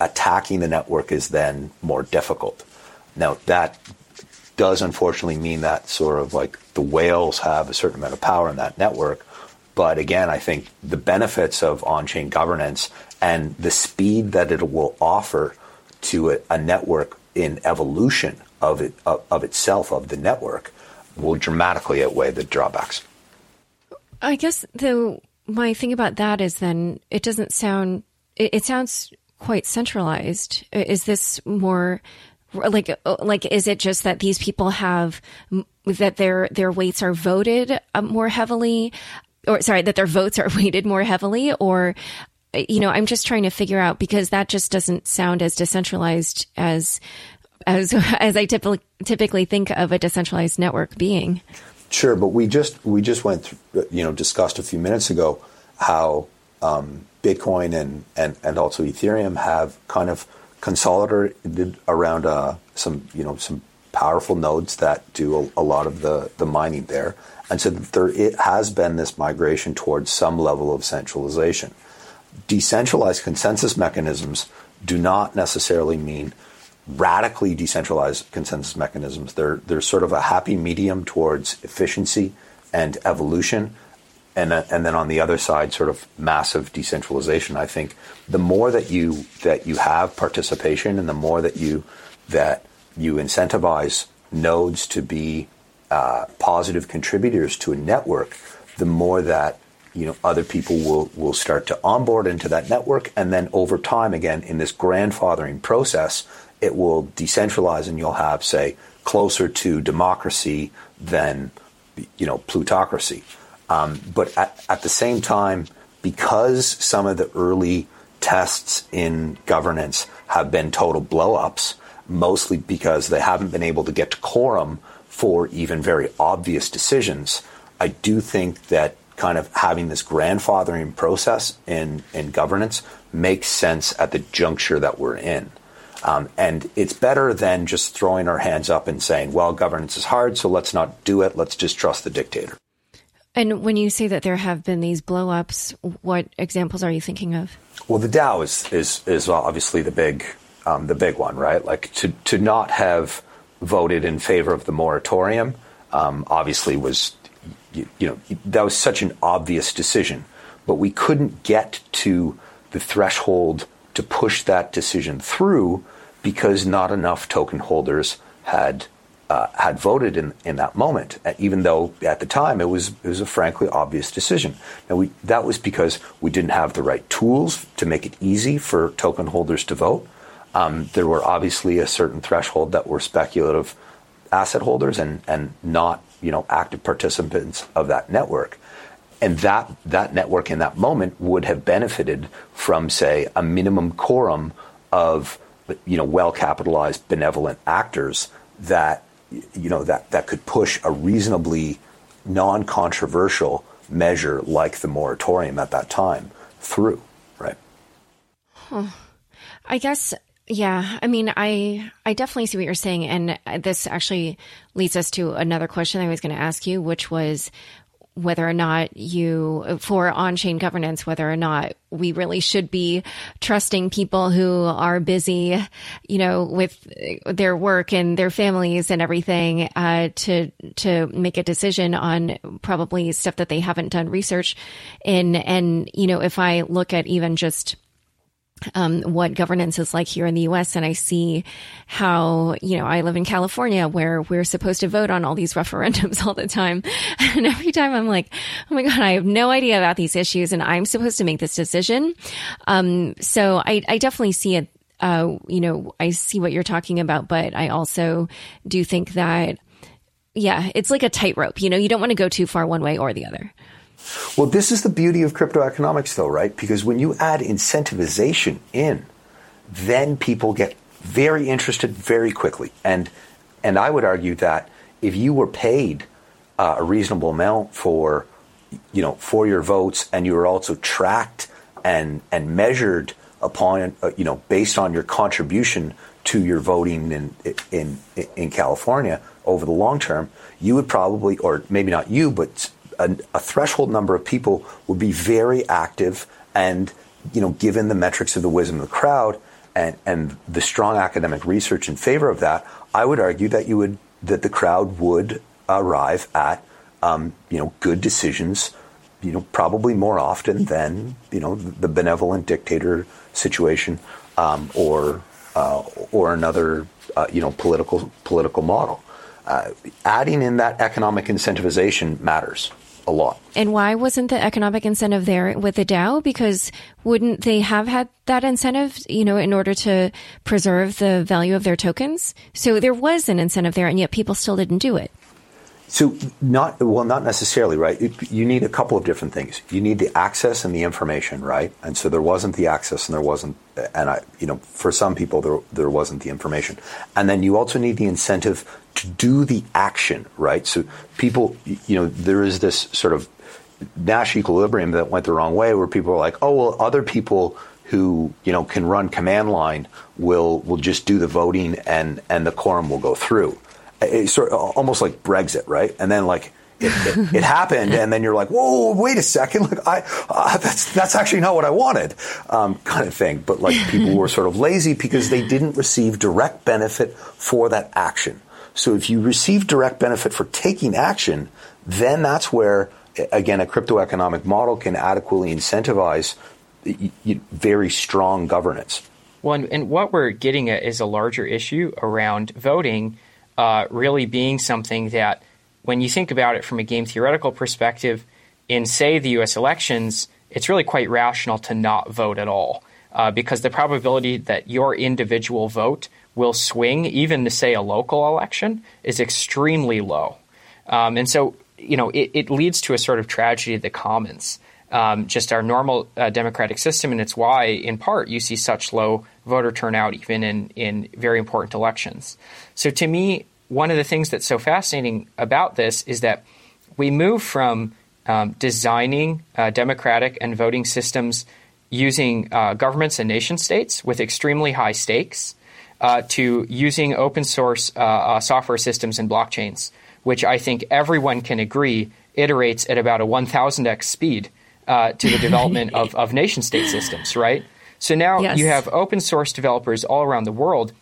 attacking the network is then more difficult. Now that does unfortunately mean that sort of like the whales have a certain amount of power in that network. But again, I think the benefits of on-chain governance and the speed that it will offer to a, a network in evolution of it of, of itself of the network will dramatically outweigh the drawbacks. I guess the my thing about that is then it doesn't sound it, it sounds quite centralized. Is this more like like is it just that these people have that their their weights are voted uh, more heavily or sorry that their votes are weighted more heavily or you know i'm just trying to figure out because that just doesn't sound as decentralized as as as i typically typically think of a decentralized network being sure but we just we just went through, you know discussed a few minutes ago how um, bitcoin and, and and also ethereum have kind of consolidated around uh, some you know some powerful nodes that do a, a, lot of the, the mining there. And so there it has been this migration towards some level of centralization. Decentralized consensus mechanisms do not necessarily mean radically decentralized consensus mechanisms. They're, they're sort of a happy medium towards efficiency and evolution and and then on the other side, sort of massive decentralization. I think the more that you that you have participation, and the more that you that you incentivize nodes to be uh, positive contributors to a network, the more that you know other people will will start to onboard into that network, and then over time, again in this grandfathering process, it will decentralize, and you'll have say closer to democracy than you know plutocracy. Um, but at, at the same time, because some of the early tests in governance have been total blowups, mostly because they haven't been able to get to quorum for even very obvious decisions, I do think that kind of having this grandfathering process in, in governance makes sense at the juncture that we're in. Um, and it's better than just throwing our hands up and saying, well, governance is hard, so let's not do it. Let's just trust the dictator. And when you say that there have been these blowups, what examples are you thinking of? Well, the DAO is is is obviously the big um, the big one, right? Like to to not have voted in favor of the moratorium, um, obviously was you, you know that was such an obvious decision, but we couldn't get to the threshold to push that decision through because not enough token holders had uh, had voted in, in that moment, uh, even though at the time it was it was a frankly obvious decision. Now we, that was because we didn't have the right tools to make it easy for token holders to vote. Um, there were obviously a certain threshold that were speculative asset holders and and not you know active participants of that network. And that that network in that moment would have benefited from say a minimum quorum of you know well capitalized benevolent actors that you know that that could push a reasonably non-controversial measure like the moratorium at that time through, right? Huh. I guess yeah, I mean, I I definitely see what you're saying, and this actually leads us to another question I was going to ask you, which was whether or not you, for on chain governance, whether or not we really should be trusting people who are busy, you know, with their work and their families and everything, uh, to, to make a decision on probably stuff that they haven't done research in. And, you know, if I look at even just, um, what governance is like here in the US. And I see how, you know, I live in California where we're supposed to vote on all these referendums all the time. And every time I'm like, oh my God, I have no idea about these issues and I'm supposed to make this decision. Um, so I, I definitely see it. Uh, you know, I see what you're talking about, but I also do think that, yeah, it's like a tightrope. You know, you don't want to go too far one way or the other. Well, this is the beauty of crypto economics, though, right? Because when you add incentivization in, then people get very interested very quickly. And and I would argue that if you were paid uh, a reasonable amount for you know for your votes, and you were also tracked and and measured upon uh, you know based on your contribution to your voting in in in California over the long term, you would probably, or maybe not you, but a, a threshold number of people would be very active and, you know, given the metrics of the wisdom of the crowd and, and the strong academic research in favor of that, I would argue that you would that the crowd would arrive at um, you know good decisions you know probably more often than you know the benevolent dictator situation um, or uh, or another uh, you know political political model. Uh, adding in that economic incentivization matters a lot. And why wasn't the economic incentive there with the DAO? Because wouldn't they have had that incentive, you know, in order to preserve the value of their tokens? So there was an incentive there, and yet people still didn't do it. So not well, not necessarily, right? You need a couple of different things. You need the access and the information, right? And so there wasn't the access, and there wasn't, and I, you know, for some people there there wasn't the information, and then you also need the incentive to do the action, right? So people, you know, there is this sort of Nash equilibrium that went the wrong way, where people are like, oh well, other people who you know can run command line will will just do the voting and and the quorum will go through it's sort of almost like Brexit, right? And then like it, it, it, happened, and then you're like, "Whoa, wait a second! Like, I uh, that's that's actually not what I wanted," um, kind of thing. But like people were sort of lazy because they didn't receive direct benefit for that action. So if you receive direct benefit for taking action, then that's where again a crypto economic model can adequately incentivize very strong governance. Well, and, what we're getting at is a larger issue around voting uh, really being something that, when you think about it from a game theoretical perspective, in say the U.S. elections, it's really quite rational to not vote at all uh, because the probability that your individual vote will swing, even to say a local election, is extremely low. Um, and so, you know, it, it, leads to a sort of tragedy of the commons. Um, just our normal uh, democratic system, and it's why, in part, you see such low voter turnout even in, in very important elections. So to me, one of the things that's so fascinating about this is that we move from um, designing uh, democratic and voting systems using uh, governments and nation states with extremely high stakes uh, to using open source uh, uh, software systems and blockchains, which I think everyone can agree iterates at about a 1000x speed uh, to the development of, of nation state systems, right? So now yes. you have open source developers all around the world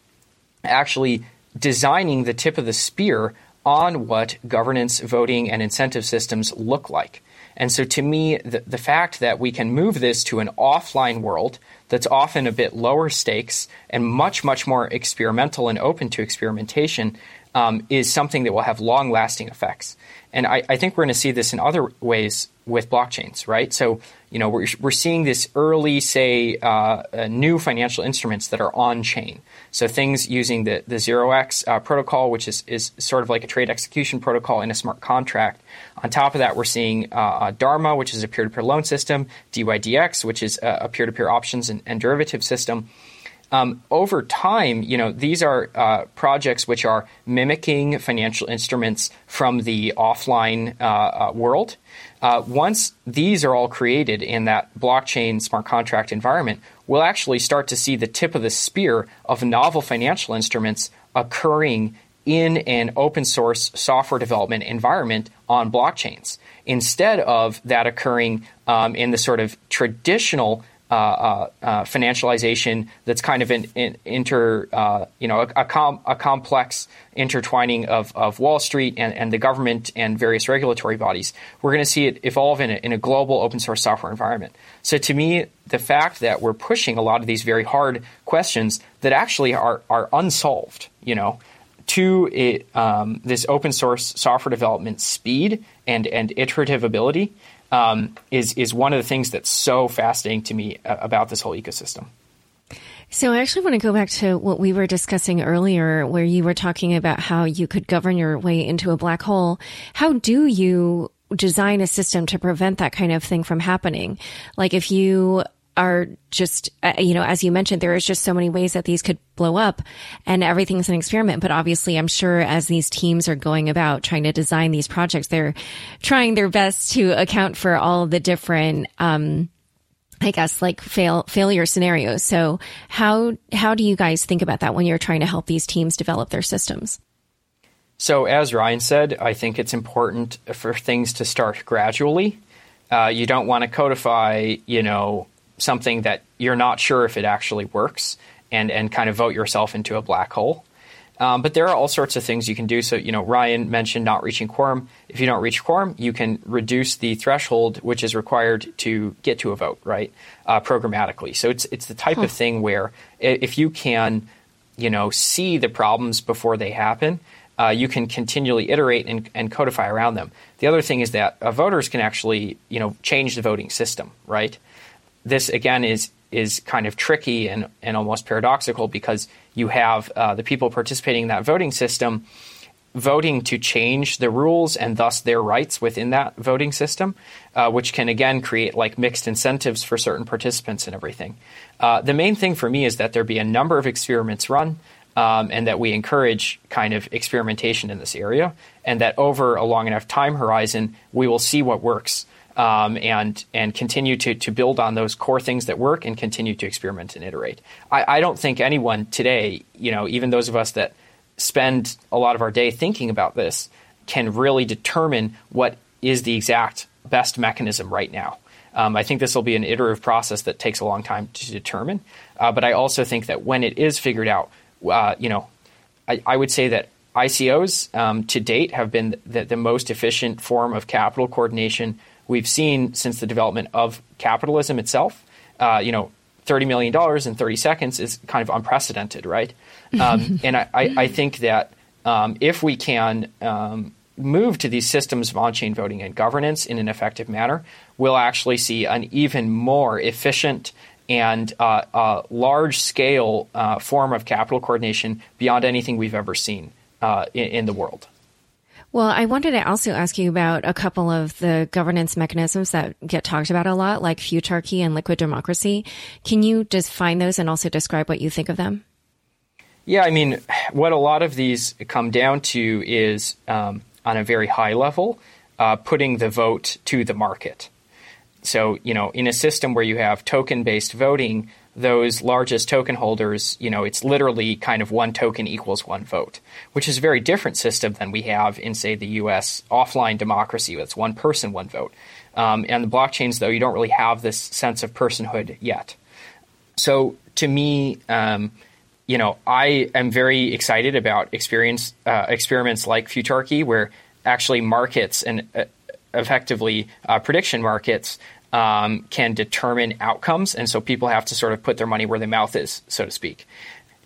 actually designing the tip of the spear on what governance, voting, and incentive systems look like. And so, to me, the, the fact that we can move this to an offline world that's often a bit lower stakes and much, much more experimental and open to experimentation um, is something that will have long lasting effects. And I, I think we're going to see this in other ways with blockchains, right? So, you know, we're, we're seeing this early, say, uh, uh, new financial instruments that are on chain. So things using the, the 0x uh, protocol, which is, is sort of like a trade execution protocol in a smart contract. On top of that, we're seeing uh, uh Dharma, which is a peer to peer loan system, DYDX, which is a peer to peer options and, and derivative system. Um, over time, you know, these are uh, projects which are mimicking financial instruments from the offline uh, uh, world. Uh, once these are all created in that blockchain smart contract environment, we'll actually start to see the tip of the spear of novel financial instruments occurring in an open source software development environment on blockchains instead of that occurring um, in the sort of traditional uh, uh, uh, financialization that's kind of an, an inter, uh, you know, a, a, com- a, complex intertwining of, of Wall Street and, and the government and various regulatory bodies. We're going to see it evolve in a, in a global open source software environment. So to me, the fact that we're pushing a lot of these very hard questions that actually are, are unsolved, you know, to it, um, this open source software development speed and, and iterative ability um, is is one of the things that's so fascinating to me uh, about this whole ecosystem. So I actually want to go back to what we were discussing earlier, where you were talking about how you could govern your way into a black hole. How do you design a system to prevent that kind of thing from happening? Like if you are just, uh, you know, as you mentioned, there is just so many ways that these could blow up and everything's an experiment. But obviously, I'm sure as these teams are going about trying to design these projects, they're trying their best to account for all the different, um, I guess like fail failure scenarios. So how how do you guys think about that when you're trying to help these teams develop their systems? So as Ryan said, I think it's important for things to start gradually. Uh, you don't want to codify, you know, something that you're not sure if it actually works and, and kind of vote yourself into a black hole. Um, but there are all sorts of things you can do. So, you know, Ryan mentioned not reaching quorum. If you don't reach quorum, you can reduce the threshold which is required to get to a vote, right? Uh, programmatically. So it's it's the type huh. of thing where if you can, you know, see the problems before they happen, uh, you can continually iterate and, and, codify around them. The other thing is that uh, voters can actually, you know, change the voting system, right? This again is is kind of tricky and, and almost paradoxical because you have uh, the people participating in that voting system voting to change the rules and thus their rights within that voting system, uh, which can again create like mixed incentives for certain participants and everything. Uh, the main thing for me is that there be a number of experiments run. Um, and that we encourage kind of experimentation in this area, and that over a long enough time horizon, we will see what works um, and and continue to to build on those core things that work and continue to experiment and iterate. I, I don't think anyone today, you know, even those of us that spend a lot of our day thinking about this, can really determine what is the exact best mechanism right now. Um, I think this will be an iterative process that takes a long time to determine. Uh, but I also think that when it is figured out, uh, you know, I, I, would say that ICOs um, to date have been the, the, most efficient form of capital coordination we've seen since the development of capitalism itself. Uh, you know, $30 million in 30 seconds is kind of unprecedented, right? Um, and I, I, I, think that um, if we can um, move to these systems of on chain voting and governance in an effective manner, we'll actually see an even more efficient and uh, uh, large scale uh, form of capital coordination beyond anything we've ever seen uh, in, in the world. Well, I wanted to also ask you about a couple of the governance mechanisms that get talked about a lot, like futarchy and liquid democracy. Can you define those and also describe what you think of them? Yeah, I mean, what a lot of these come down to is um, on a very high level, uh, putting the vote to the market. So, you know, in a system where you have token based voting, those largest token holders, you know, it's literally kind of one token equals one vote, which is a very different system than we have in, say, the U.S. offline democracy. Where it's one person, one vote. Um, and the blockchains, though, you don't really have this sense of personhood yet. So, to me, um, you know, I am very excited about experience uh, experiments like Futarchy, where actually markets and uh, effectively uh, prediction markets um, can determine outcomes, and so people have to sort of put their money where their mouth is, so to speak.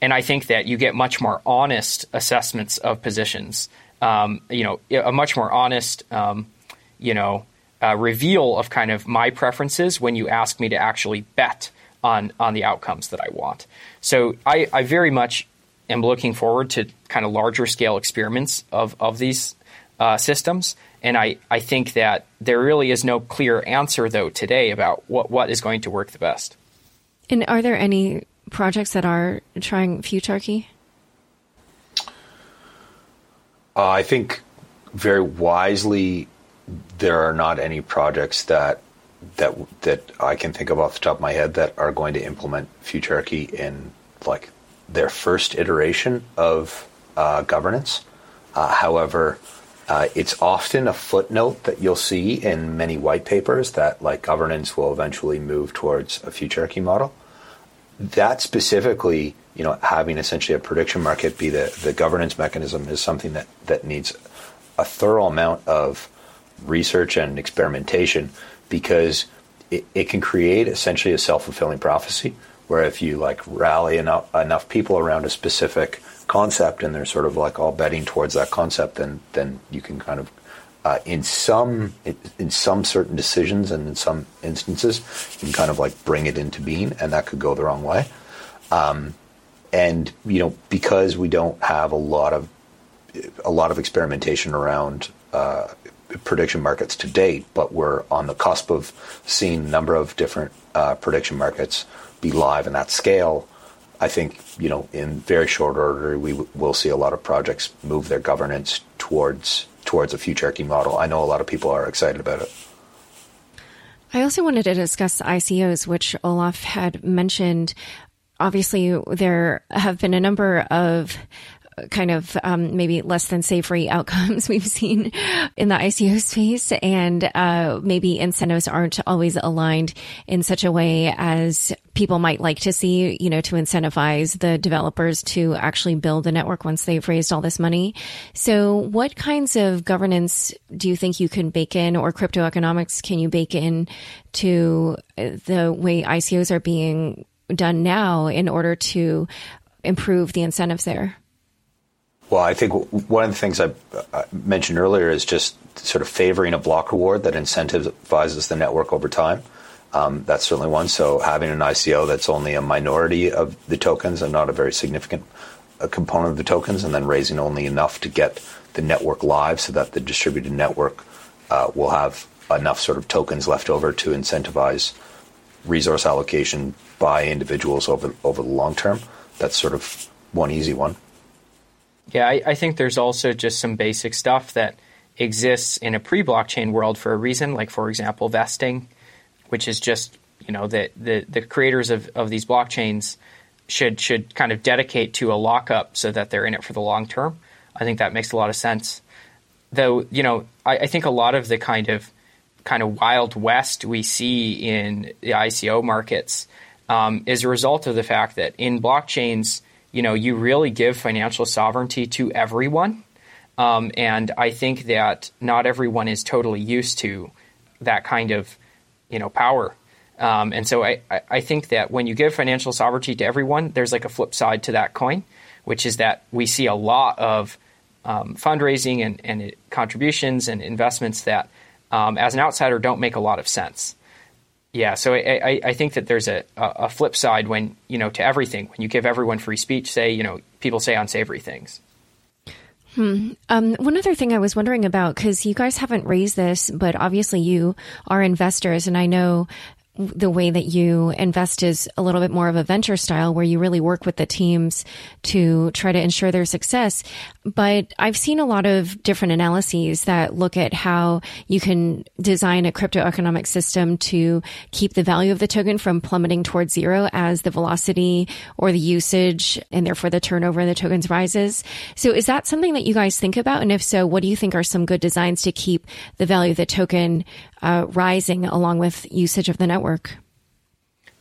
And I think that you get much more honest assessments of positions. Um, you know, a much more honest, um, you know, uh, reveal of kind of my preferences when you ask me to actually bet on on the outcomes that I want. So I, I very much am looking forward to kind of larger scale experiments of of these uh, systems. And I, I think that there really is no clear answer, though, today about what, what is going to work the best. And are there any projects that are trying Futarchy? Uh, I think very wisely, there are not any projects that that that I can think of off the top of my head that are going to implement Futarchy in like their first iteration of uh, governance. Uh, however, uh, it's often a footnote that you'll see in many white papers that like governance will eventually move towards a futarchy model. That specifically, you know, having essentially a prediction market be the, the governance mechanism is something that, that needs a thorough amount of research and experimentation because it, it can create essentially a self-fulfilling prophecy where if you like rally enough, enough people around a specific concept and they're sort of like all betting towards that concept, then then you can kind of uh, in some in some certain decisions and in some instances you can kind of like bring it into being, and that could go the wrong way. Um, and you know because we don't have a lot of a lot of experimentation around uh, prediction markets to date, but we're on the cusp of seeing a number of different uh, prediction markets be live in that scale. I think you know in very short order we w- will see a lot of projects move their governance towards towards a futarchy model. I know a lot of people are excited about it. I also wanted to discuss ICOs, which Olaf had mentioned. Obviously, there have been a number of kind of um, maybe less than savory outcomes we've seen in the ICO space, and uh, maybe incentives aren't always aligned in such a way as people might like to see, you know, to incentivize the developers to actually build the network once they've raised all this money. So, what kinds of governance do you think you can bake in, or crypto economics can you bake in to the way ICOs are being done now in order to improve the incentives there? Well, I think one of the things I mentioned earlier is just sort of favoring a block reward that incentivizes the network over time. Um, that's certainly one. So having an ICO that's only a minority of the tokens and not a very significant uh, component of the tokens, and then raising only enough to get the network live so that the distributed network uh, will have enough sort of tokens left over to incentivize resource allocation by individuals over over the long term. That's sort of one easy one. Yeah, I, I, think there's also just some basic stuff that exists in a pre-blockchain world for a reason, like for example, vesting, which is just you know the the, the creators of, of these blockchains should should kind of dedicate to a lockup so that they're in it for the long term. I think that makes a lot of sense. Though you know, I, I think a lot of the kind of kind of wild west we see in the ICO markets um, is a result of the fact that in blockchains you know, you really give financial sovereignty to everyone. Um, and I think that not everyone is totally used to that kind of, you know, power. Um, and so I, I think that when you give financial sovereignty to everyone, there's like a flip side to that coin, which is that we see a lot of um, fundraising and, and, contributions and investments that, um, as an outsider, don't make a lot of sense. Yeah, so I, I, think that there's a, a flip side when, you know, to everything. When you give everyone free speech, say, you know, people say unsavory things. Hmm. Um, one other thing I was wondering about, because you guys haven't raised this, but obviously you are investors, and I know the way that you invest is a little bit more of a venture style where you really work with the teams to try to ensure their success. But I've seen a lot of different analyses that look at how you can design a crypto economic system to keep the value of the token from plummeting towards zero as the velocity or the usage and therefore the turnover of the tokens rises. So is that something that you guys think about? And if so, what do you think are some good designs to keep the value of the token uh, rising along with usage of the network.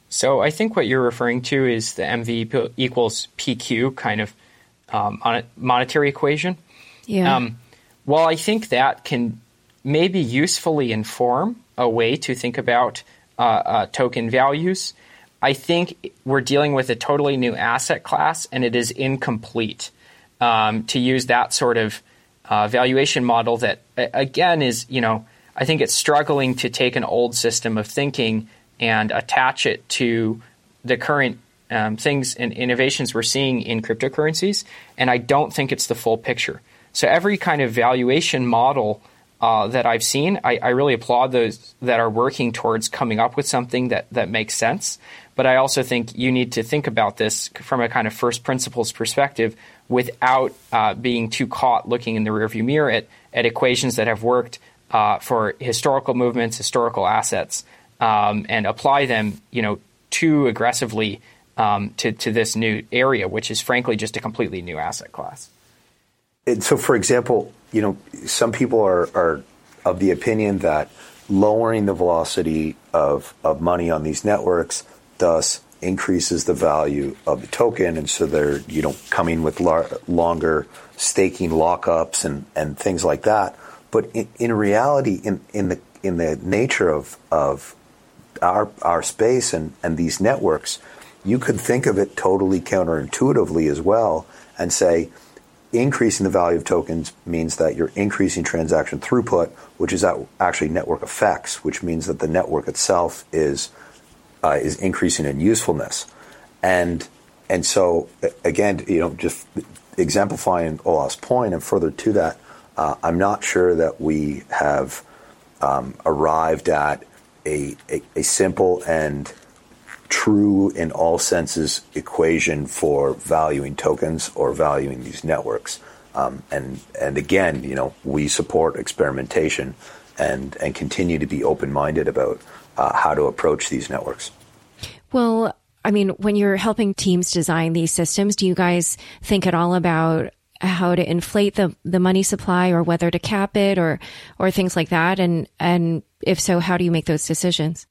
So I think what you're referring to is the MV equals PQ kind of um, monetary equation. Yeah. Um, well, I think that can maybe usefully inform a way to think about uh, uh, token values. I think we're dealing with a totally new asset class, and it is incomplete um, to use that sort of uh, valuation model that, again, is you know I think it's struggling to take an old system of thinking and attach it to the current um, things and innovations we're seeing in cryptocurrencies. And I don't think it's the full picture. So every kind of valuation model uh, that I've seen, I, I, really applaud those that are working towards coming up with something that, that makes sense. But I also think you need to think about this from a kind of first principles perspective without uh, being too caught looking in the rearview mirror at, at equations that have worked uh, for historical movements, historical assets, um, and apply them, you know, too aggressively um, to, to this new area, which is frankly just a completely new asset class. And so, for example, you know, some people are, are of the opinion that lowering the velocity of, of money on these networks thus increases the value of the token, and so they're you know coming with lar- longer staking lockups and, and things like that. But in, in reality, in, in the in the nature of of our our space and, and these networks, you could think of it totally counterintuitively as well and say increasing the value of tokens means that you're increasing transaction throughput, which is actually network effects, which means that the network itself is uh, is increasing in usefulness, and and so again, you know, just exemplifying Olaf's point, and further to that, uh, I'm not sure that we have um, arrived at a, a, a simple and true in all senses equation for valuing tokens or valuing these networks. Um, and and again, you know, we support experimentation and and continue to be open minded about uh, how to approach these networks. Well, I mean, when you're helping teams design these systems, do you guys think at all about how to inflate the the money supply or whether to cap it or or things like that? And and if so, how do you make those decisions?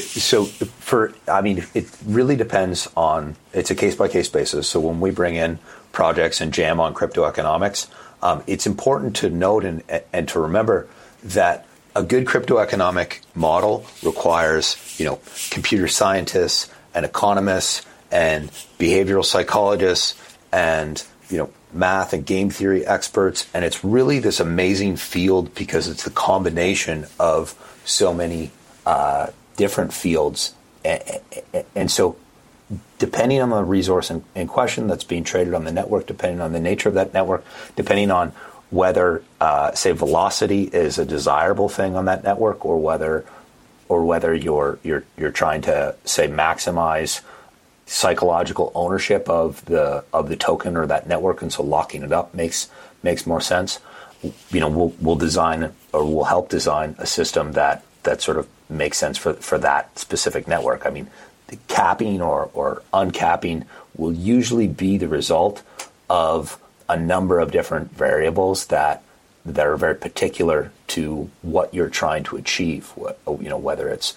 So for I mean, it really depends on it's a case by case basis. So when we bring in projects and jam on crypto economics, um, it's important to note and and to remember that a good crypto economic model requires you know computer scientists and economists and behavioral psychologists and you know math and game theory experts and it's really this amazing field because it's the combination of so many uh, different fields. And so, depending on the resource in, question that's being traded on the network, depending on the nature of that network, depending on whether, uh, say, velocity is a desirable thing on that network, or whether, or whether you're you're you're trying to say maximize psychological ownership of the of the token or that network, and so locking it up makes makes more sense. You know, we'll we'll design or we'll help design a system that that sort of makes sense for, for that specific network. I mean, the capping or, or uncapping will usually be the result of a number of different variables that that are very particular to what you're trying to achieve. You know, whether it's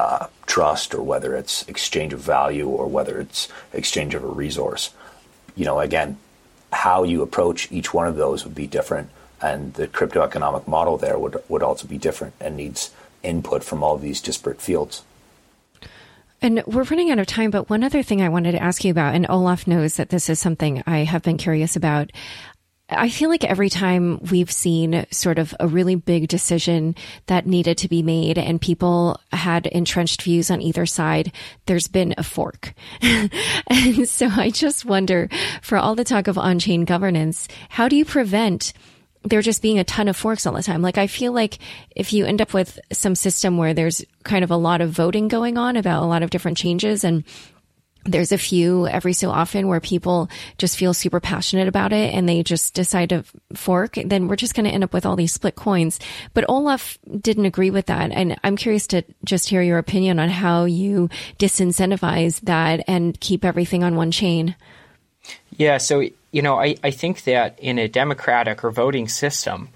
uh, trust or whether it's exchange of value or whether it's exchange of a resource. You know, again, how you approach each one of those would be different, and the crypto economic model there would would also be different and needs input from all these disparate fields. And we're running out of time, but one other thing I wanted to ask you about, and Olaf knows that this is something I have been curious about. I feel like every time we've seen sort of a really big decision that needed to be made and people had entrenched views on either side, there's been a fork. and so I just wonder for all the talk of on chain governance, how do you prevent there just being a ton of forks all the time. Like I feel like if you end up with some system where there's kind of a lot of voting going on about a lot of different changes and there's a few every so often where people just feel super passionate about it and they just decide to fork, then we're just going to end up with all these split coins. But Olaf didn't agree with that. And I'm curious to just hear your opinion on how you disincentivize that and keep everything on one chain. Yeah, so you know, I, I think that in a democratic or voting system,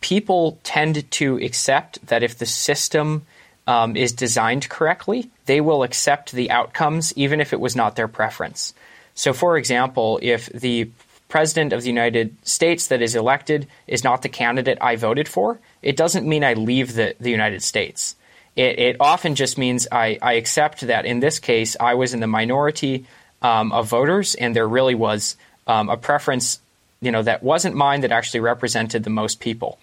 people tend to accept that if the system um, is designed correctly, they will accept the outcomes even if it was not their preference. So, for example, if the president of the United States that is elected is not the candidate I voted for, it doesn't mean I leave the, the United States. It, it often just means I, I accept that in this case I was in the minority um, of voters and there really was um, a preference, you know, that wasn't mine that actually represented the most people.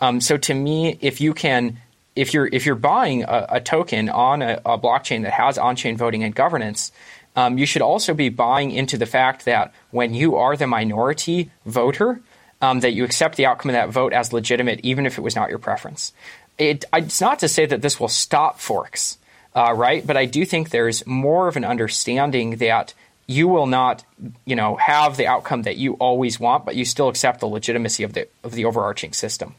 Um, so to me, if you can, if you're if you're buying a, a token on a, a, blockchain that has on-chain voting and governance, um, you should also be buying into the fact that when you are the minority voter, um, that you accept the outcome of that vote as legitimate, even if it was not your preference. It, it's not to say that this will stop forks, uh, right? But I do think there's more of an understanding that you will not, you know, have the outcome that you always want, but you still accept the legitimacy of the of the overarching system.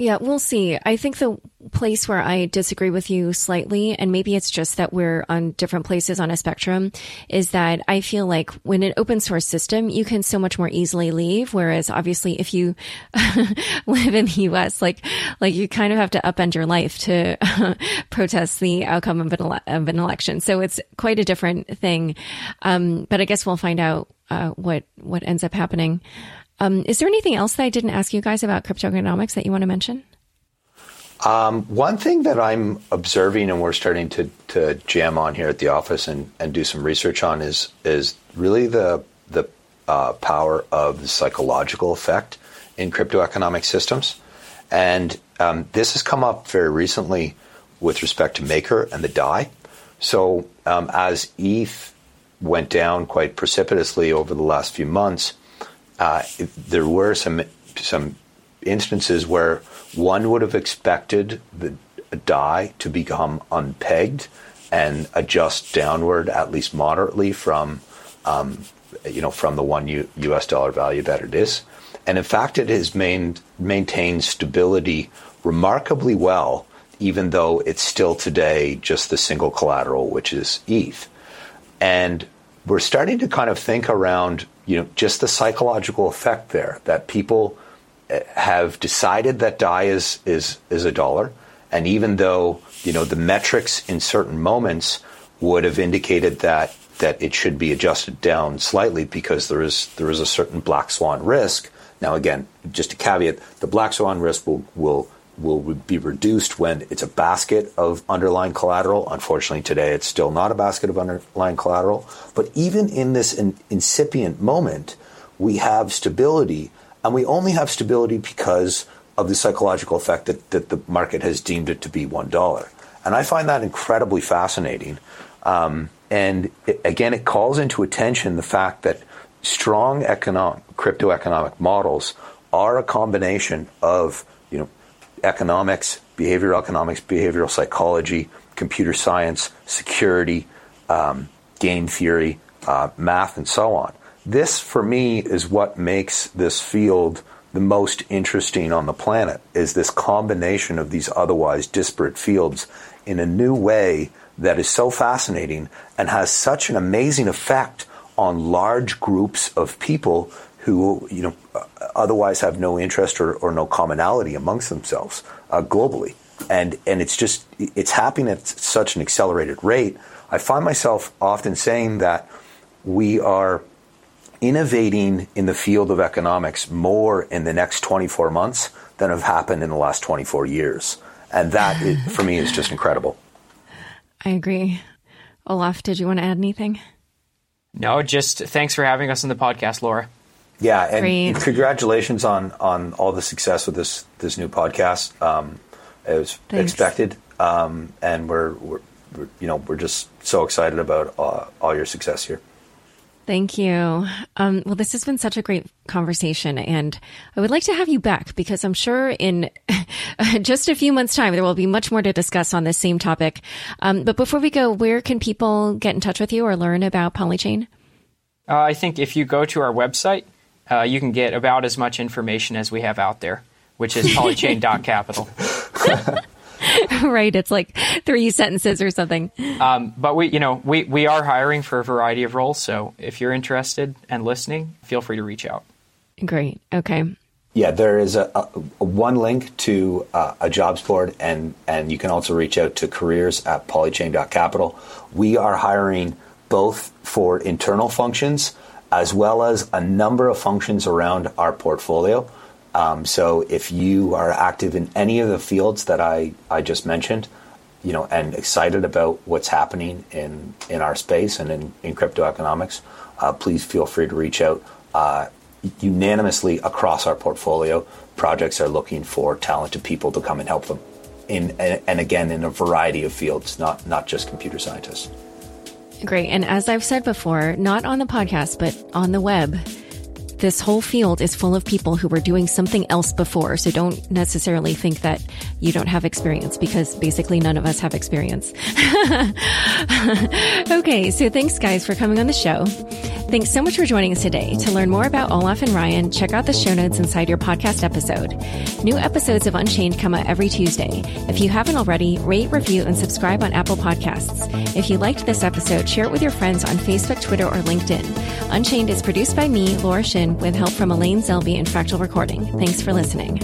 Yeah, we'll see. I think the place where I disagree with you slightly, and maybe it's just that we're on different places on a spectrum, is that I feel like when an open source system, you can so much more easily leave. Whereas obviously if you live in the US, like, like you kind of have to upend your life to protest the outcome of an, ele- of an, election. So it's quite a different thing. Um, but I guess we'll find out, uh, what, what ends up happening. Um, is there anything else that I didn't ask you guys about cryptoeconomics that you want to mention? Um, one thing that I'm observing and we're starting to, to jam on here at the office and, and do some research on is is really the the uh, power of the psychological effect in crypto economic systems, and um, this has come up very recently with respect to Maker and the Dai. So um, as ETH went down quite precipitously over the last few months, uh, there were some some instances where one would have expected the Dai to become unpegged and adjust downward at least moderately from um, you know from the one U- U.S. dollar value that it is, and in fact it has main, maintained stability remarkably well, even though it's still today just the single collateral, which is ETH, and we're starting to kind of think around you know just the psychological effect there that people eh, have decided that Dai is is is a dollar, and even though you know the metrics in certain moments would have indicated that that it should be adjusted down slightly because there is there is a certain black swan risk. Now, again, just a caveat: the black swan risk will will will be reduced when it's a basket of underlying collateral. Unfortunately, today it's still not a basket of underlying collateral. But even in this in, incipient moment, we have stability and we only have stability because of the psychological effect that, that the market has deemed it to be $1. And I find that incredibly fascinating. Um, and it, again, it calls into attention the fact that strong economic, crypto economic models are a combination of economics, behavioral economics, behavioral psychology, computer science, security, um, game theory, uh, math, and so on. This for me is what makes this field the most interesting on the planet is this combination of these otherwise disparate fields in a new way that is so fascinating and has such an amazing effect on large groups of people who you know otherwise have no interest or, or no commonality amongst themselves uh, globally and and it's just it's happening at such an accelerated rate i find myself often saying that we are innovating in the field of economics more in the next 24 months than have happened in the last 24 years. And that, is, for me, is just incredible. I agree. Olaf, did you want to add anything? No, just thanks for having us on the podcast, Laura. Yeah, and Great. congratulations on on all the success with this this new podcast. Um, it was thanks. expected, um, and we're, we're, we're, you know we're just so excited about uh, all your success here. Thank you. Um, well, this has been such a great conversation, and I would like to have you back because I'm sure in just a few months' time there will be much more to discuss on this same topic. Um, but before we go, where can people get in touch with you or learn about Polychain? Uh, I think if you go to our website, uh, you can get about as much information as we have out there, which is polychain.capital. right. It's like three sentences or something. Um, but we, you know, we, we are hiring for a variety of roles. So if you're interested and listening, feel free to reach out. Great. Okay. Yeah, there is a, a, a one link to uh, a jobs board, and, and you can also reach out to careers at polychain.capital. We are hiring both for internal functions as well as a number of functions around our portfolio. Um, so if you are active in any of the fields that I, I just mentioned, you know, and excited about what's happening in, in our space and in, in crypto economics, uh, please feel free to reach out. Uh, unanimously across our portfolio, projects are looking for talented people to come and help them. In, and, and again, in a variety of fields, not, not just computer scientists. Great. And as I've said before, not on the podcast, but on the web, this whole field is full of people who were doing something else before. So don't necessarily think that you don't have experience because basically none of us have experience. okay. So thanks guys for coming on the show. Thanks so much for joining us today. To learn more about Olaf and Ryan, check out the show notes inside your podcast episode. New episodes of Unchained come out every Tuesday. If you haven't already, rate, review, and subscribe on Apple Podcasts. If you liked this episode, share it with your friends on Facebook, Twitter, or LinkedIn. Unchained is produced by me, Laura Shin, with help from Elaine Zelby and Fractal Recording. Thanks for listening.